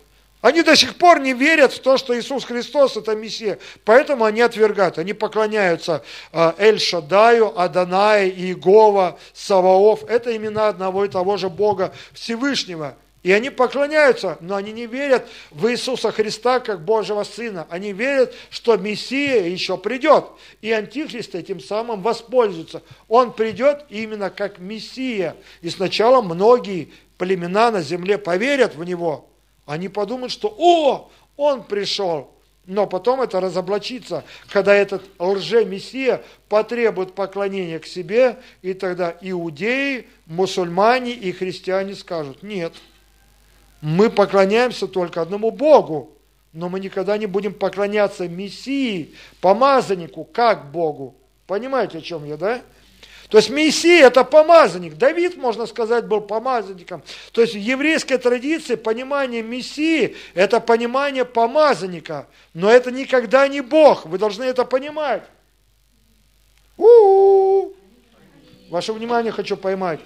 Они до сих пор не верят в то, что Иисус Христос это Мессия. Поэтому они отвергают. Они поклоняются а, Эль Шадаю, Адонай, Иегова, Саваоф. Это имена одного и того же Бога Всевышнего. И они поклоняются, но они не верят в Иисуса Христа как Божьего Сына. Они верят, что Мессия еще придет. И Антихрист этим самым воспользуется. Он придет именно как Мессия. И сначала многие племена на земле поверят в Него. Они подумают, что «О, Он пришел!» Но потом это разоблачится, когда этот лже-мессия потребует поклонения к себе, и тогда иудеи, мусульмане и христиане скажут «Нет». Мы поклоняемся только одному Богу, но мы никогда не будем поклоняться Мессии, помазаннику, как Богу. Понимаете, о чем я, да? То есть Мессия – это помазанник. Давид, можно сказать, был помазанником. То есть в еврейской традиции понимание Мессии – это понимание помазанника. Но это никогда не Бог. Вы должны это понимать. У-у-у. Ваше внимание хочу поймать.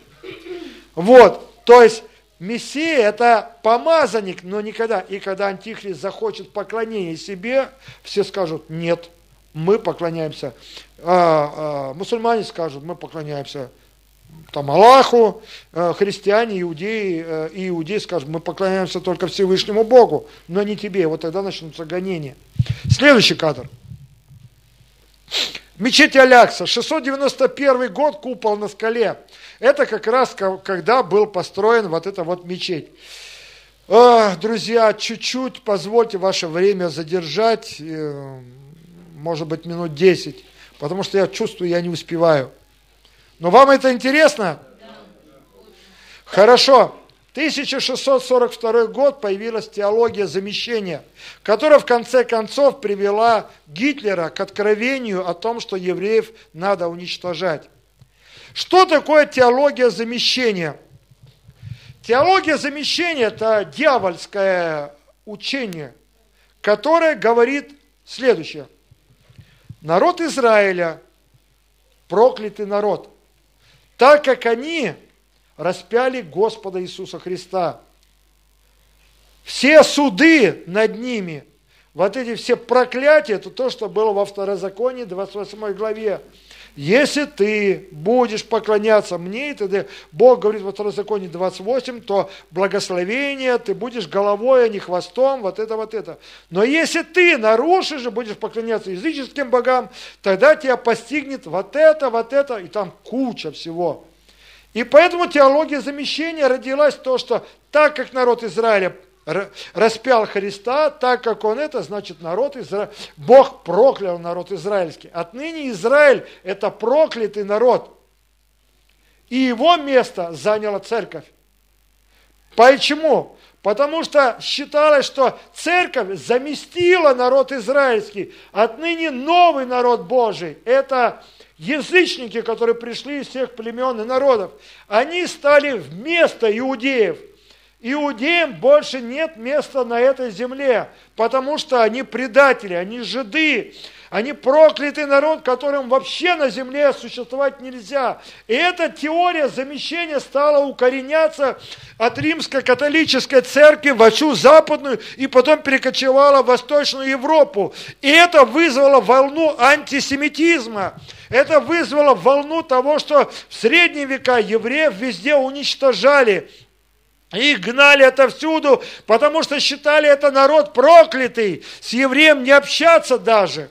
Вот, то есть Мессия – это помазанник, но никогда. И когда Антихрист захочет поклонения себе, все скажут, нет, мы поклоняемся. А, а, мусульмане скажут, мы поклоняемся там Аллаху, а, христиане, иудеи, а, и иудеи скажут, мы поклоняемся только Всевышнему Богу, но не тебе. Вот тогда начнутся гонения. Следующий кадр. Мечеть Алякса, 691 год, купол на скале. Это как раз когда был построен вот эта вот мечеть. Друзья, чуть-чуть позвольте ваше время задержать, э, может быть, минут 10, потому что я чувствую, я не успеваю. Но вам это интересно? Хорошо. 1642 год появилась теология замещения, которая в конце концов привела Гитлера к откровению о том, что евреев надо уничтожать. Что такое теология замещения? Теология замещения – это дьявольское учение, которое говорит следующее. Народ Израиля – проклятый народ, так как они распяли Господа Иисуса Христа. Все суды над ними, вот эти все проклятия, это то, что было во Второзаконии, 28 главе. Если ты будешь поклоняться мне, и тогда Бог говорит во Второзаконии 28, то благословение, ты будешь головой, а не хвостом, вот это, вот это. Но если ты нарушишь и будешь поклоняться языческим богам, тогда тебя постигнет вот это, вот это, и там куча всего. И поэтому теология замещения родилась то, что так как народ Израиля распял Христа, так как он это, значит народ Израиль, Бог проклял народ израильский. Отныне Израиль это проклятый народ. И его место заняла церковь. Почему? Потому что считалось, что церковь заместила народ израильский. Отныне новый народ Божий. Это язычники, которые пришли из всех племен и народов. Они стали вместо иудеев – Иудеям больше нет места на этой земле, потому что они предатели, они жиды, они проклятый народ, которым вообще на земле существовать нельзя. И эта теория замещения стала укореняться от римско-католической церкви во всю западную и потом перекочевала в Восточную Европу. И это вызвало волну антисемитизма. Это вызвало волну того, что в средние века евреев везде уничтожали. Их гнали отовсюду, потому что считали это народ проклятый, с евреем не общаться даже.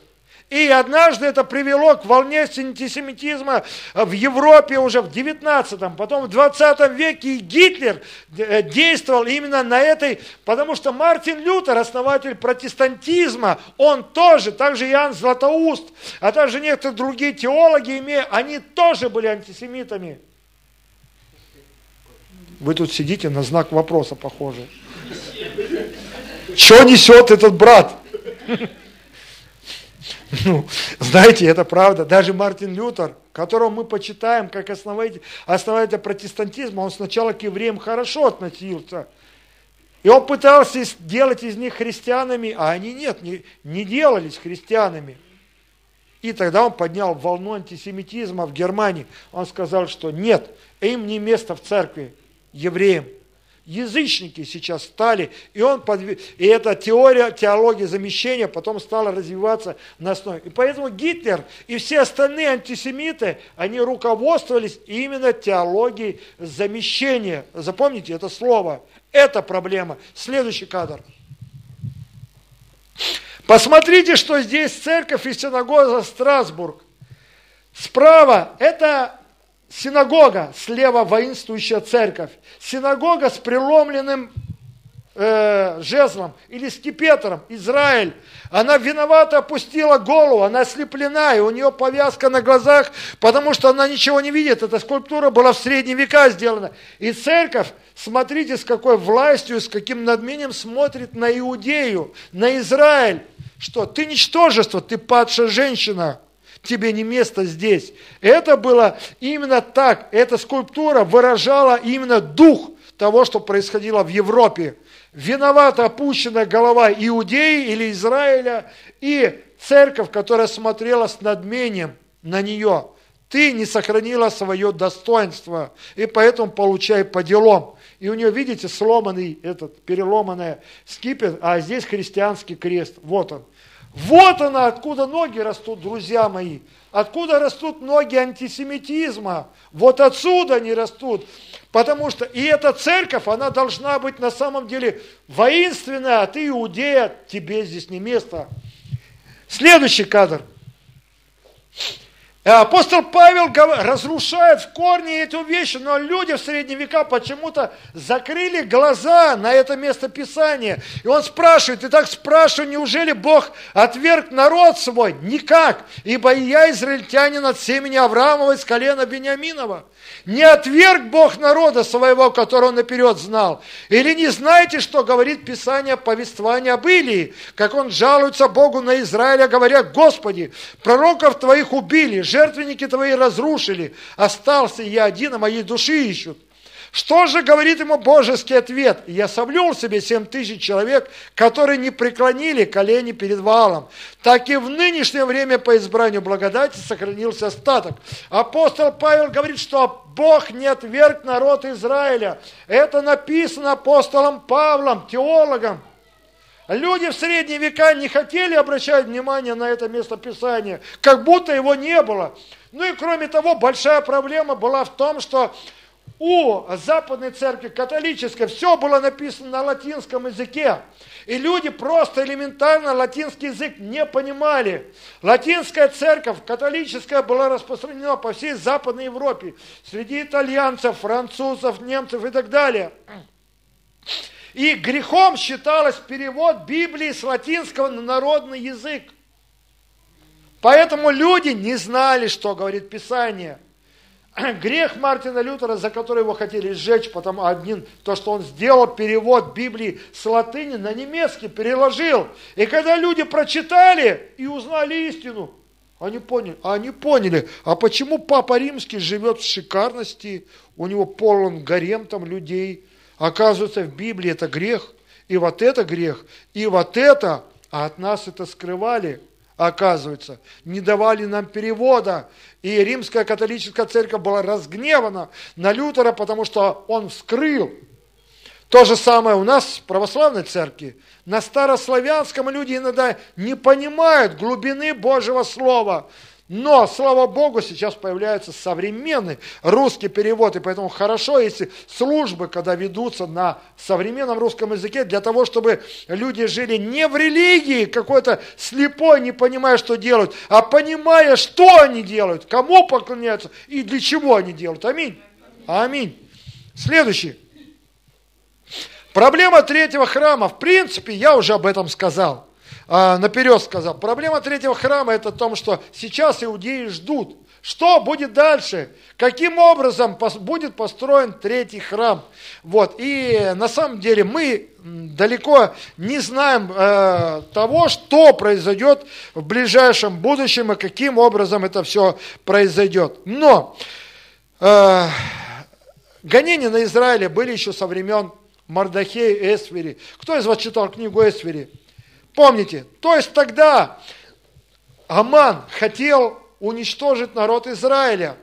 И однажды это привело к волне антисемитизма в Европе уже в 19-м, потом в 20 веке и Гитлер э, действовал именно на этой, потому что Мартин Лютер, основатель протестантизма, он тоже, также Иоанн Златоуст, а также некоторые другие теологи, они тоже были антисемитами. Вы тут сидите на знак вопроса, похоже. Что несет этот брат? Ну, знаете, это правда. Даже Мартин Лютер, которого мы почитаем как основатель, основатель протестантизма, он сначала к евреям хорошо относился. И он пытался делать из них христианами, а они нет, не, не делались христианами. И тогда он поднял волну антисемитизма в Германии. Он сказал, что нет, им не место в церкви евреям. язычники сейчас стали, и, он подв... и эта теория, теология замещения потом стала развиваться на основе. И поэтому Гитлер и все остальные антисемиты, они руководствовались именно теологией замещения. Запомните это слово. Это проблема. Следующий кадр. Посмотрите, что здесь церковь и синагога Страсбург. Справа это синагога, слева воинствующая церковь. Синагога с преломленным э, жезлом или скипетром, Израиль. Она виновата опустила голову, она ослеплена, и у нее повязка на глазах, потому что она ничего не видит. Эта скульптура была в средние века сделана. И церковь, смотрите, с какой властью, с каким надмением смотрит на Иудею, на Израиль. Что, ты ничтожество, ты падшая женщина тебе не место здесь. Это было именно так. Эта скульптура выражала именно дух того, что происходило в Европе. Виновата опущенная голова Иудеи или Израиля и церковь, которая смотрела с надмением на нее. Ты не сохранила свое достоинство, и поэтому получай по делам. И у нее, видите, сломанный этот, переломанный скипет, а здесь христианский крест. Вот он. Вот она, откуда ноги растут, друзья мои. Откуда растут ноги антисемитизма. Вот отсюда они растут. Потому что и эта церковь, она должна быть на самом деле воинственная, а ты иудея, тебе здесь не место. Следующий кадр. Э, апостол Павел разрушает в корне эту вещь, но люди в средние века почему-то закрыли глаза на это место Писания. И он спрашивает, и так спрашиваю, неужели Бог отверг народ свой? Никак, ибо и я израильтянин от семени Авраамова из колена Бениаминова. Не отверг Бог народа своего, которого он наперед знал. Или не знаете, что говорит Писание повествования об Илии, как он жалуется Богу на Израиля, говоря, Господи, пророков твоих убили, жертвенники твои разрушили, остался я один, а моей души ищут. Что же говорит ему божеский ответ? Я соблюл себе семь тысяч человек, которые не преклонили колени перед валом. Так и в нынешнее время по избранию благодати сохранился остаток. Апостол Павел говорит, что Бог не отверг народ Израиля. Это написано апостолом Павлом, теологом. Люди в средние века не хотели обращать внимание на это место Писания, как будто его не было. Ну и кроме того, большая проблема была в том, что у западной церкви католической все было написано на латинском языке. И люди просто элементарно латинский язык не понимали. Латинская церковь католическая была распространена по всей Западной Европе. Среди итальянцев, французов, немцев и так далее. И грехом считалось перевод Библии с латинского на народный язык. Поэтому люди не знали, что говорит Писание – грех Мартина Лютера, за который его хотели сжечь, потому один, то, что он сделал перевод Библии с латыни на немецкий, переложил. И когда люди прочитали и узнали истину, они поняли, они поняли, а почему Папа Римский живет в шикарности, у него полон гарем там людей. Оказывается, в Библии это грех, и вот это грех, и вот это, а от нас это скрывали оказывается, не давали нам перевода. И римская католическая церковь была разгневана на Лютера, потому что он вскрыл. То же самое у нас в православной церкви. На старославянском люди иногда не понимают глубины Божьего Слова. Но, слава Богу, сейчас появляется современный русский перевод, и поэтому хорошо, если службы, когда ведутся на современном русском языке, для того, чтобы люди жили не в религии, какой-то слепой, не понимая, что делают, а понимая, что они делают, кому поклоняются и для чего они делают. Аминь. Аминь. Следующий. Проблема третьего храма, в принципе, я уже об этом сказал а, наперед сказал. Проблема третьего храма это в том, что сейчас иудеи ждут, что будет дальше, каким образом будет построен третий храм. Вот. И на самом деле мы далеко не знаем э, того, что произойдет в ближайшем будущем и каким образом это все произойдет. Но э, гонения на Израиле были еще со времен Мардахея и Эсвери. Кто из вас читал книгу Эсвери? Помните? То есть тогда Аман хотел уничтожить народ Израиля.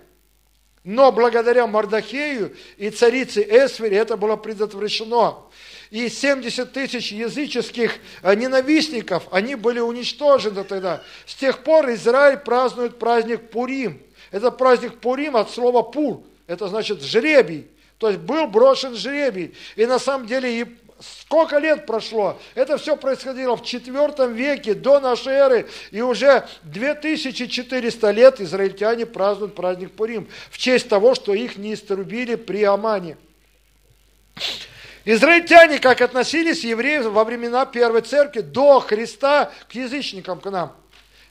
Но благодаря Мардахею и царице Эсфере это было предотвращено. И 70 тысяч языческих э, ненавистников, они были уничтожены тогда. С тех пор Израиль празднует праздник Пурим. Это праздник Пурим от слова Пур. Это значит жребий. То есть был брошен жребий. И на самом деле сколько лет прошло? Это все происходило в IV веке до нашей эры. И уже 2400 лет израильтяне празднуют праздник Пурим. В честь того, что их не иструбили при Амане. Израильтяне как относились евреи во времена Первой Церкви до Христа к язычникам, к нам?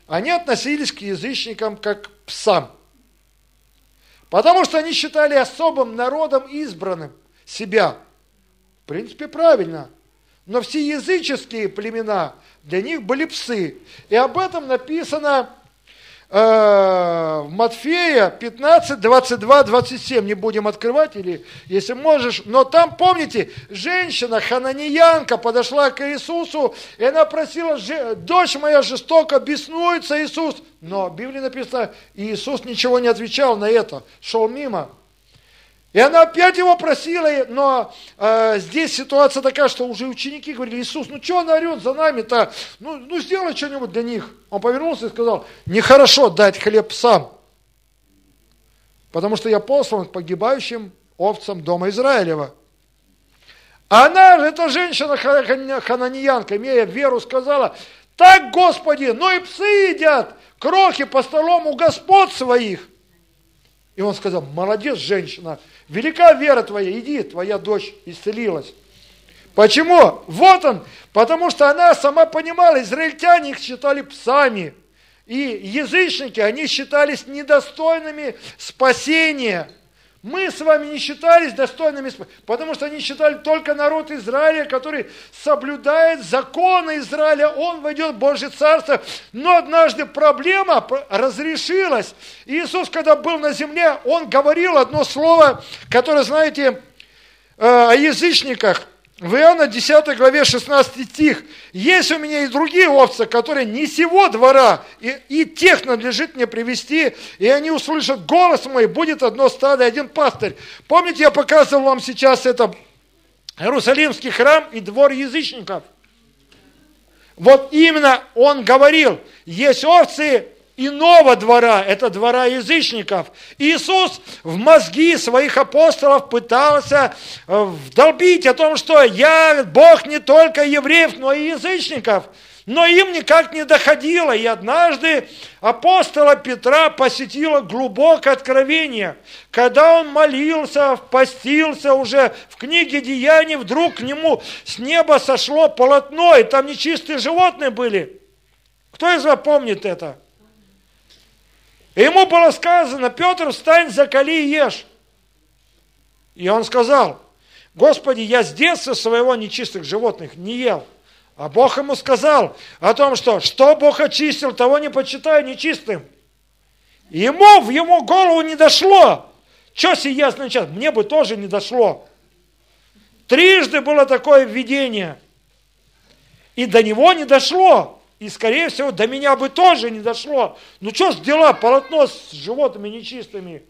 Они относились к язычникам как к псам. Потому что они считали особым народом избранным себя. В принципе, правильно. Но все языческие племена для них были псы. И об этом написано э, в Матфея 15, 22, 27. Не будем открывать, или если можешь. Но там, помните, женщина, хананиянка, подошла к Иисусу, и она просила, дочь моя жестоко беснуется, Иисус. Но в Библии написано, Иисус ничего не отвечал на это, шел мимо. И она опять его просила, но э, здесь ситуация такая, что уже ученики говорили, Иисус, ну что она орет за нами-то? Ну, ну сделай что-нибудь для них. Он повернулся и сказал, нехорошо дать хлеб сам, потому что я послан к погибающим овцам дома Израилева. Она, эта женщина хананьянка, имея веру, сказала, так, Господи, но и псы едят крохи по столом у господ своих. И он сказал, молодец, женщина, велика вера твоя, иди, твоя дочь исцелилась. Почему? Вот он, потому что она сама понимала, израильтяне их считали псами. И язычники, они считались недостойными спасения. Мы с вами не считались достойными, потому что они считали только народ Израиля, который соблюдает законы Израиля, он войдет в Божье Царство. Но однажды проблема разрешилась. Иисус, когда был на земле, он говорил одно слово, которое, знаете, э, о язычниках – в Иоанна 10 главе 16 стих. Есть у меня и другие овцы, которые не сего двора, и, и тех надлежит мне привести, и они услышат голос мой, будет одно стадо один пастырь. Помните, я показывал вам сейчас это Иерусалимский храм и двор язычников. Вот именно он говорил, есть овцы иного двора, это двора язычников. Иисус в мозги своих апостолов пытался э, вдолбить о том, что я Бог не только евреев, но и язычников. Но им никак не доходило. И однажды апостола Петра посетило глубокое откровение. Когда он молился, постился уже в книге Деяний, вдруг к нему с неба сошло полотно, и там нечистые животные были. Кто из вас помнит это? И ему было сказано, Петр, встань, закали и ешь. И он сказал, Господи, я с детства своего нечистых животных не ел. А Бог ему сказал о том, что что Бог очистил, того не почитай нечистым. Ему в его голову не дошло. Что сие означает? Мне бы тоже не дошло. Трижды было такое видение. И до него не дошло. И, скорее всего, до меня бы тоже не дошло. Ну, что с дела, полотно с животными нечистыми.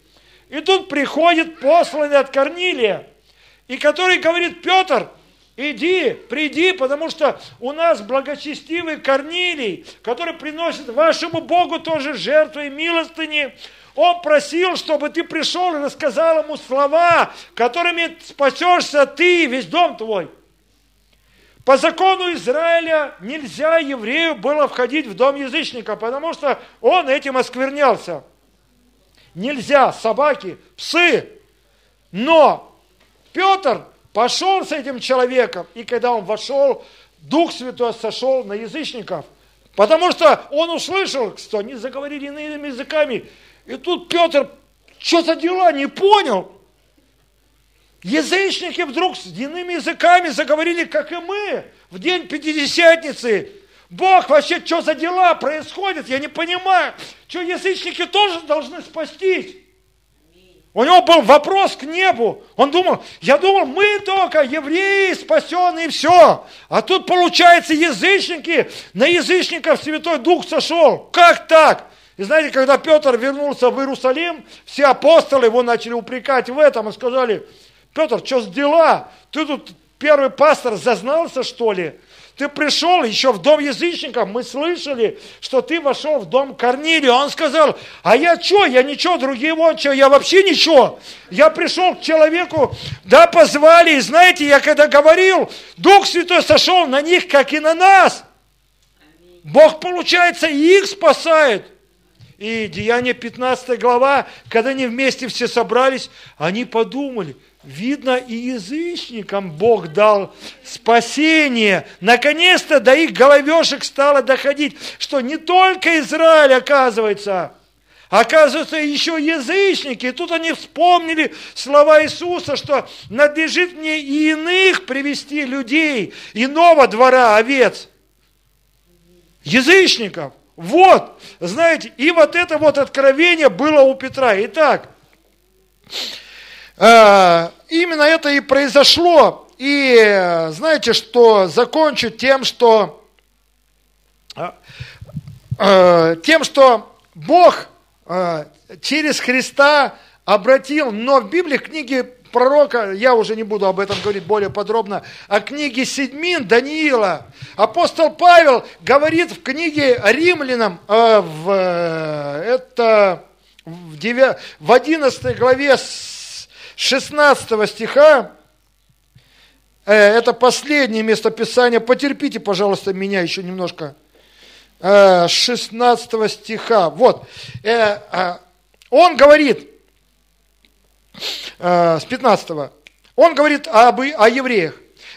И тут приходит посланный от Корнилия, и который говорит, Петр, иди, приди, потому что у нас благочестивый Корнилий, который приносит вашему Богу тоже жертвы и милостыни, он просил, чтобы ты пришел и рассказал ему слова, которыми спасешься ты и весь дом твой. По закону Израиля нельзя еврею было входить в дом язычника, потому что он этим осквернялся. Нельзя, собаки, псы. Но Петр пошел с этим человеком, и когда он вошел, Дух Святой сошел на язычников, потому что он услышал, что они заговорили иными языками. И тут Петр, что за дела, не понял. Язычники вдруг с иными языками заговорили, как и мы, в день Пятидесятницы. Бог, вообще, что за дела происходят? Я не понимаю. Что, язычники тоже должны спастись? У него был вопрос к небу. Он думал, я думал, мы только евреи спасенные, и все. А тут, получается, язычники, на язычников Святой Дух сошел. Как так? И знаете, когда Петр вернулся в Иерусалим, все апостолы его начали упрекать в этом и сказали, Петр, что с дела? Ты тут первый пастор зазнался, что ли? Ты пришел еще в дом язычников, мы слышали, что ты вошел в дом Корнилия. Он сказал, а я что, я ничего, другие вот что, я вообще ничего. Я пришел к человеку, да, позвали, и знаете, я когда говорил, Дух Святой сошел на них, как и на нас. Бог, получается, их спасает. И Деяние 15 глава, когда они вместе все собрались, они подумали, Видно, и язычникам Бог дал спасение. Наконец-то до их головешек стало доходить, что не только Израиль, оказывается, оказывается, еще язычники. И тут они вспомнили слова Иисуса, что надлежит мне и иных привести людей, иного двора овец. Язычников. Вот, знаете, и вот это вот откровение было у Петра. Итак, именно это и произошло. И знаете, что закончу тем, что э, э, тем, что Бог э, через Христа обратил, но в Библии, в книге пророка, я уже не буду об этом говорить более подробно, о книге Седьмин Даниила. Апостол Павел говорит в книге Римлянам, в, это в, 9, в 11 главе 16 стиха, э, это последнее местописание, потерпите, пожалуйста, меня еще немножко, 16 э, стиха, вот, э, он говорит, с 15, он говорит об, о евреях,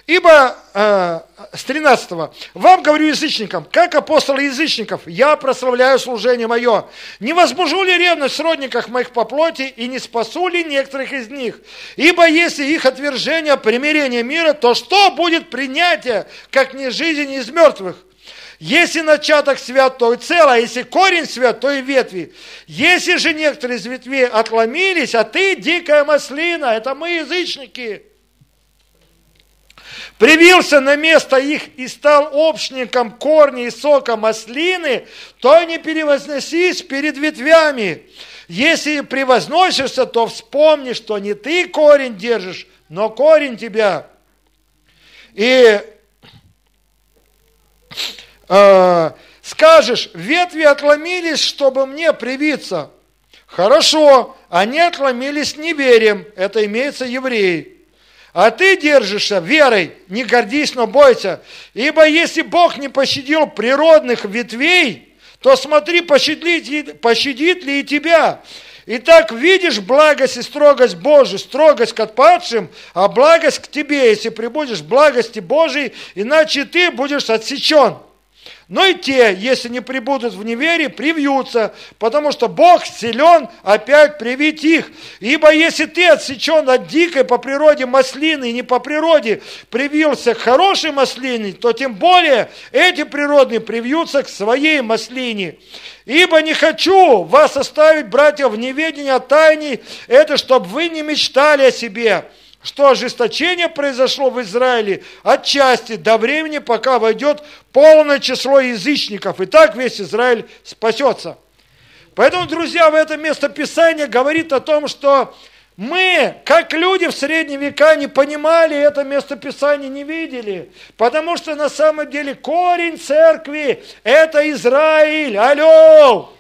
Ибо, э, с 13 вам говорю язычникам, как апостол язычников, я прославляю служение мое. Не возбужу ли ревность в сродниках моих по плоти, и не спасу ли некоторых из них? Ибо если их отвержение, примирение мира, то что будет принятие, как не жизнь из мертвых? Если начаток свят, то и цело, а если корень свят, то и ветви. Если же некоторые из ветвей отломились, а ты дикая маслина, это мы язычники – привился на место их и стал общником корня и сока маслины, то не перевозносись перед ветвями. Если превозносишься, то вспомни, что не ты корень держишь, но корень тебя. И э, скажешь, ветви отломились, чтобы мне привиться. Хорошо, они отломились неверием, это имеется евреи. А ты держишься верой, не гордись, но бойся. Ибо если Бог не пощадил природных ветвей, то смотри, пощадит, пощадит ли и тебя. Итак, видишь благость и строгость Божию, строгость к отпадшим, а благость к тебе, если прибудешь благости Божией, иначе ты будешь отсечен. Но и те, если не прибудут в неверии, привьются, потому что Бог силен опять привить их. Ибо если ты отсечен от дикой по природе маслины и не по природе привился к хорошей маслине, то тем более эти природные привьются к своей маслине. Ибо не хочу вас оставить, братья, в неведении о тайне, это чтобы вы не мечтали о себе что ожесточение произошло в Израиле отчасти до времени, пока войдет полное число язычников, и так весь Израиль спасется. Поэтому, друзья, в это место Писания говорит о том, что мы, как люди в средние века, не понимали это место Писания, не видели. Потому что на самом деле корень церкви – это Израиль. Алло!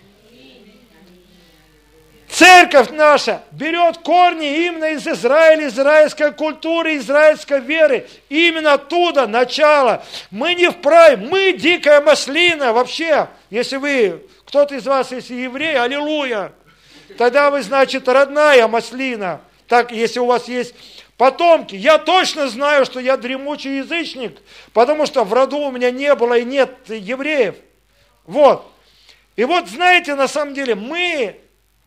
Церковь наша берет корни именно из Израиля, израильской культуры, израильской веры. Именно оттуда начало. Мы не вправе, мы дикая маслина вообще. Если вы, кто-то из вас, если еврей, аллилуйя, тогда вы, значит, родная маслина. Так, если у вас есть потомки. Я точно знаю, что я дремучий язычник, потому что в роду у меня не было и нет евреев. Вот. И вот, знаете, на самом деле, мы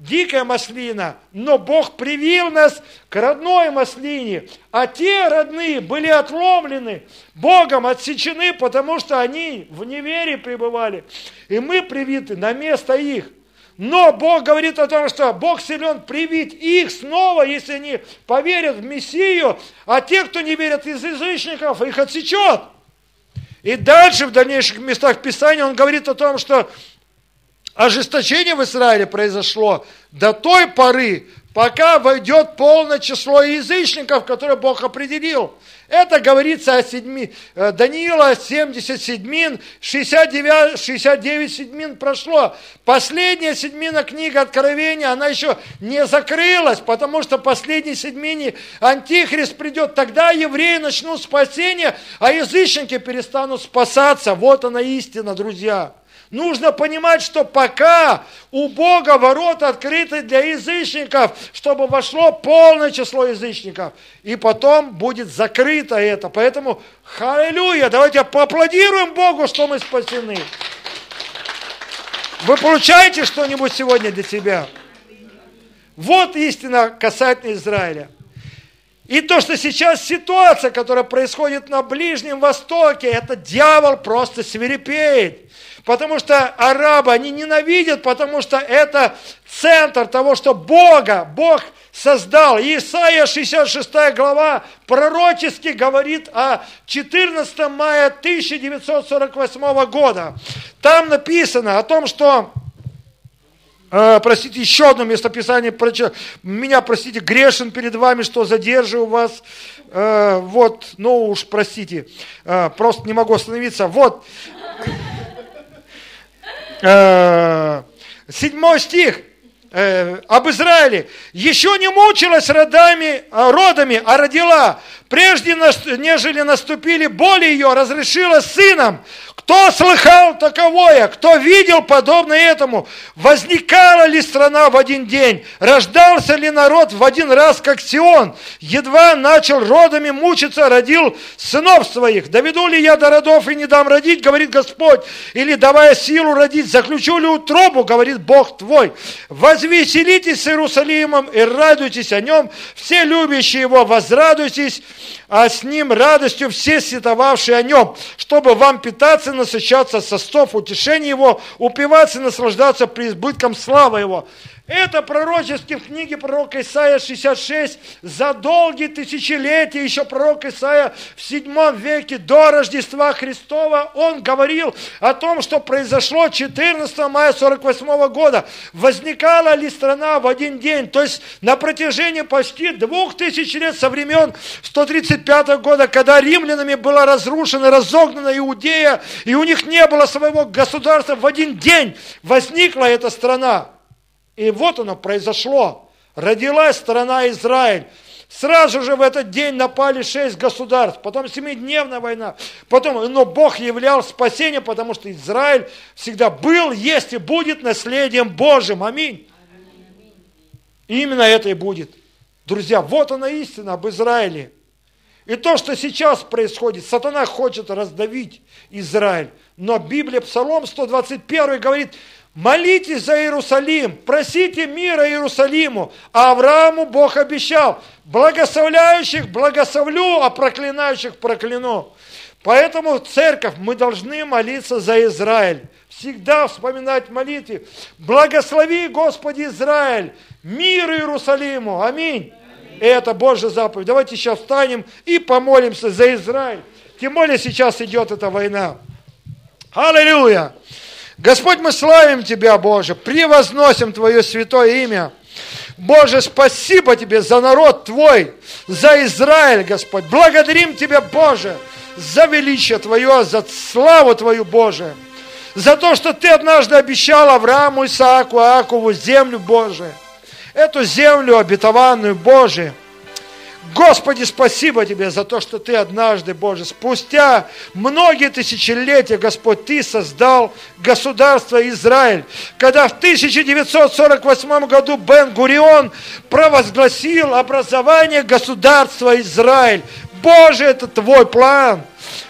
дикая маслина, но Бог привил нас к родной маслине, а те родные были отломлены, Богом отсечены, потому что они в неверии пребывали, и мы привиты на место их. Но Бог говорит о том, что Бог силен привить их снова, если они поверят в Мессию, а те, кто не верят из язычников, их отсечет. И дальше в дальнейших местах Писания он говорит о том, что ожесточение в Израиле произошло до той поры, пока войдет полное число язычников, которые Бог определил. Это говорится о седьми, э, Даниила 70 седьмин, 69, 69 седьмин прошло. Последняя седьмина книги Откровения, она еще не закрылась, потому что последней седьмине Антихрист придет. Тогда евреи начнут спасение, а язычники перестанут спасаться. Вот она истина, друзья. Нужно понимать, что пока у Бога ворота открыты для язычников, чтобы вошло полное число язычников. И потом будет закрыто это. Поэтому, аллилуйя, давайте поаплодируем Богу, что мы спасены. Вы получаете что-нибудь сегодня для себя? Вот истина касательно Израиля. И то, что сейчас ситуация, которая происходит на Ближнем Востоке, это дьявол просто свирепеет. Потому что арабы, они ненавидят, потому что это центр того, что Бога, Бог создал. Исайя 66 глава пророчески говорит о 14 мая 1948 года. Там написано о том, что э, простите, еще одно местописание, меня, простите, грешен перед вами, что задерживаю вас, э, вот, ну уж, простите, э, просто не могу остановиться, вот, седьмой стих э, об Израиле. Еще не мучилась родами, э, родами, а родила. Прежде, нежели наступили боли ее, разрешила сыном. Кто слыхал таковое? Кто видел подобное этому? Возникала ли страна в один день? Рождался ли народ в один раз, как Сион? Едва начал родами мучиться, родил сынов своих. Доведу ли я до родов и не дам родить, говорит Господь? Или давая силу родить, заключу ли утробу, говорит Бог твой? Возвеселитесь с Иерусалимом и радуйтесь о нем. Все любящие его, возрадуйтесь а с ним радостью все сетовавшие о нем, чтобы вам питаться, насыщаться со стов утешения его, упиваться и наслаждаться преизбытком славы его. Это пророчески в книге пророка Исаия 66 за долгие тысячелетия, еще пророк Исаия в 7 веке до Рождества Христова, он говорил о том, что произошло 14 мая 48 года. Возникала ли страна в один день, то есть на протяжении почти двух тысяч лет со времен 135 года, когда римлянами была разрушена, разогнана Иудея, и у них не было своего государства, в один день возникла эта страна. И вот оно произошло. Родилась страна Израиль. Сразу же в этот день напали шесть государств, потом семидневная война, потом, но Бог являл спасение, потому что Израиль всегда был, есть и будет наследием Божьим. Аминь. И именно это и будет. Друзья, вот она истина об Израиле. И то, что сейчас происходит, сатана хочет раздавить Израиль. Но Библия, Псалом 121 говорит, Молитесь за Иерусалим, просите мира Иерусалиму. А Аврааму Бог обещал, благословляющих благословлю, а проклинающих прокляну. Поэтому, церковь, мы должны молиться за Израиль. Всегда вспоминать молитвы. Благослови, Господи, Израиль, мир Иерусалиму. Аминь. И это Божья заповедь. Давайте сейчас встанем и помолимся за Израиль. Тем более сейчас идет эта война. Аллилуйя! Господь, мы славим Тебя, Боже, превозносим Твое святое имя. Боже, спасибо Тебе за народ Твой, за Израиль, Господь. Благодарим Тебя, Боже, за величие Твое, за славу Твою, Боже. За то, что Ты однажды обещал Аврааму, Исааку, Акову землю, Боже. Эту землю обетованную, Боже. Господи, спасибо Тебе за то, что Ты однажды, Боже, спустя многие тысячелетия, Господь, Ты создал государство Израиль. Когда в 1948 году Бен Гурион провозгласил образование государства Израиль. Боже, это Твой план.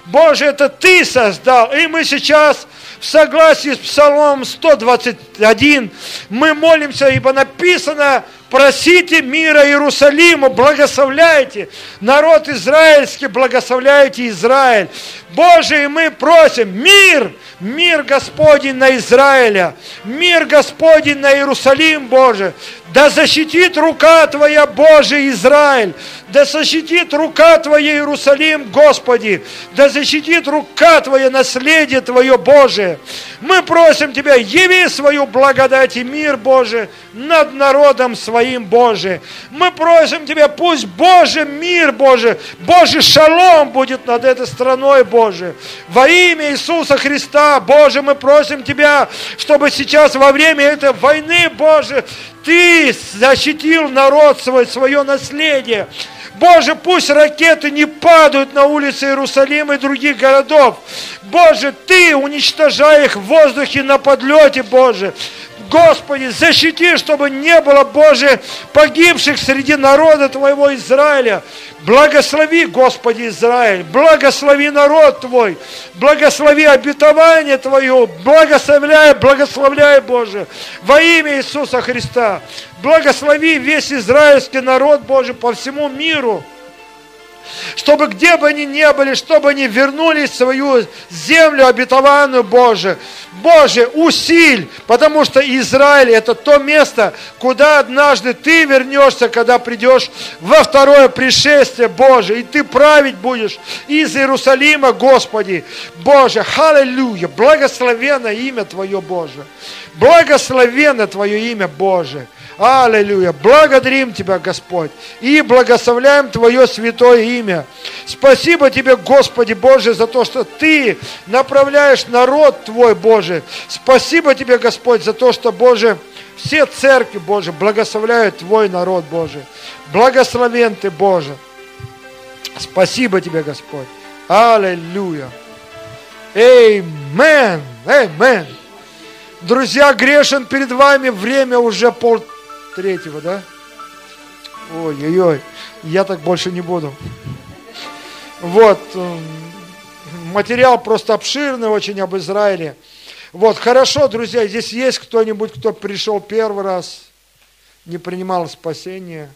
Боже, это Ты создал. И мы сейчас в согласии с Псалом 121 мы молимся, ибо написано Просите мира Иерусалиму, благословляйте. Народ израильский, благословляйте Израиль. Боже, и мы просим мир, мир Господень на Израиля, мир Господень на Иерусалим, Боже. Да защитит рука Твоя, Боже, Израиль. Да защитит рука Твоя, Иерусалим, Господи. Да защитит рука Твоя, наследие Твое, Боже. Мы просим Тебя, яви свою благодать и мир, Боже, над народом своим, Боже. Мы просим Тебя, пусть, Боже, мир, Боже, Боже, шалом будет над этой страной, Боже. Во имя Иисуса Христа, Боже, мы просим Тебя, чтобы сейчас во время этой войны, Боже, ты защитил народ свой, свое наследие. Боже, пусть ракеты не падают на улицы Иерусалима и других городов. Боже, Ты уничтожай их в воздухе на подлете, Боже. Господи, защити, чтобы не было, Боже, погибших среди народа Твоего Израиля. Благослови, Господи, Израиль, благослови народ Твой, благослови обетование Твое, благословляй, благословляй, Боже, во имя Иисуса Христа. Благослови весь израильский народ, Боже, по всему миру чтобы где бы они ни были, чтобы они вернулись в свою землю обетованную, Боже. Боже, усиль, потому что Израиль это то место, куда однажды ты вернешься, когда придешь во второе пришествие, Боже, и ты править будешь из Иерусалима, Господи. Боже, халилюя, благословенно имя Твое, Боже. Благословенно Твое имя, Боже. Аллилуйя. Благодарим Тебя, Господь, и благословляем Твое святое имя. Спасибо Тебе, Господи Боже, за то, что Ты направляешь народ Твой, Боже. Спасибо Тебе, Господь, за то, что, Боже, все церкви, Боже, благословляют Твой народ, Боже. Благословен Ты, Боже. Спасибо Тебе, Господь. Аллилуйя. Эймен. Эймен. Друзья, грешен перед вами, время уже пол третьего, да? Ой-ой-ой, я так больше не буду. Вот, эм, материал просто обширный очень об Израиле. Вот, хорошо, друзья, здесь есть кто-нибудь, кто пришел первый раз, не принимал спасения?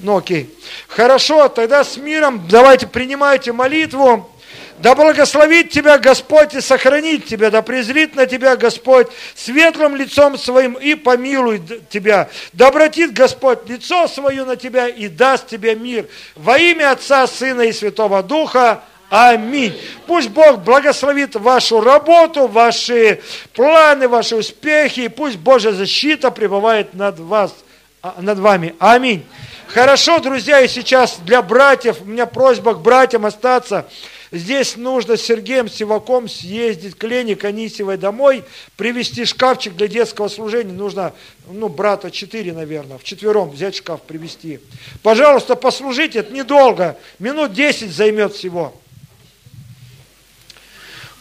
Ну, окей. Хорошо, тогда с миром давайте принимайте молитву. Да благословит тебя Господь и сохранит тебя, да презрит на тебя Господь светлым лицом своим и помилует тебя. Да обратит Господь лицо свое на тебя и даст тебе мир. Во имя Отца, Сына и Святого Духа. Аминь. Пусть Бог благословит вашу работу, ваши планы, ваши успехи, и пусть Божья защита пребывает над вас, а, над вами. Аминь. Хорошо, друзья, и сейчас для братьев, у меня просьба к братьям остаться. Здесь нужно с Сергеем Сиваком съездить к Лене Канисевой домой, привезти шкафчик для детского служения. Нужно, ну, брата четыре, наверное, в четвером взять шкаф, привезти. Пожалуйста, послужите, это недолго, минут десять займет всего.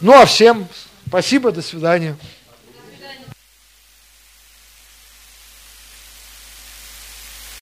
Ну, а всем спасибо, до свидания.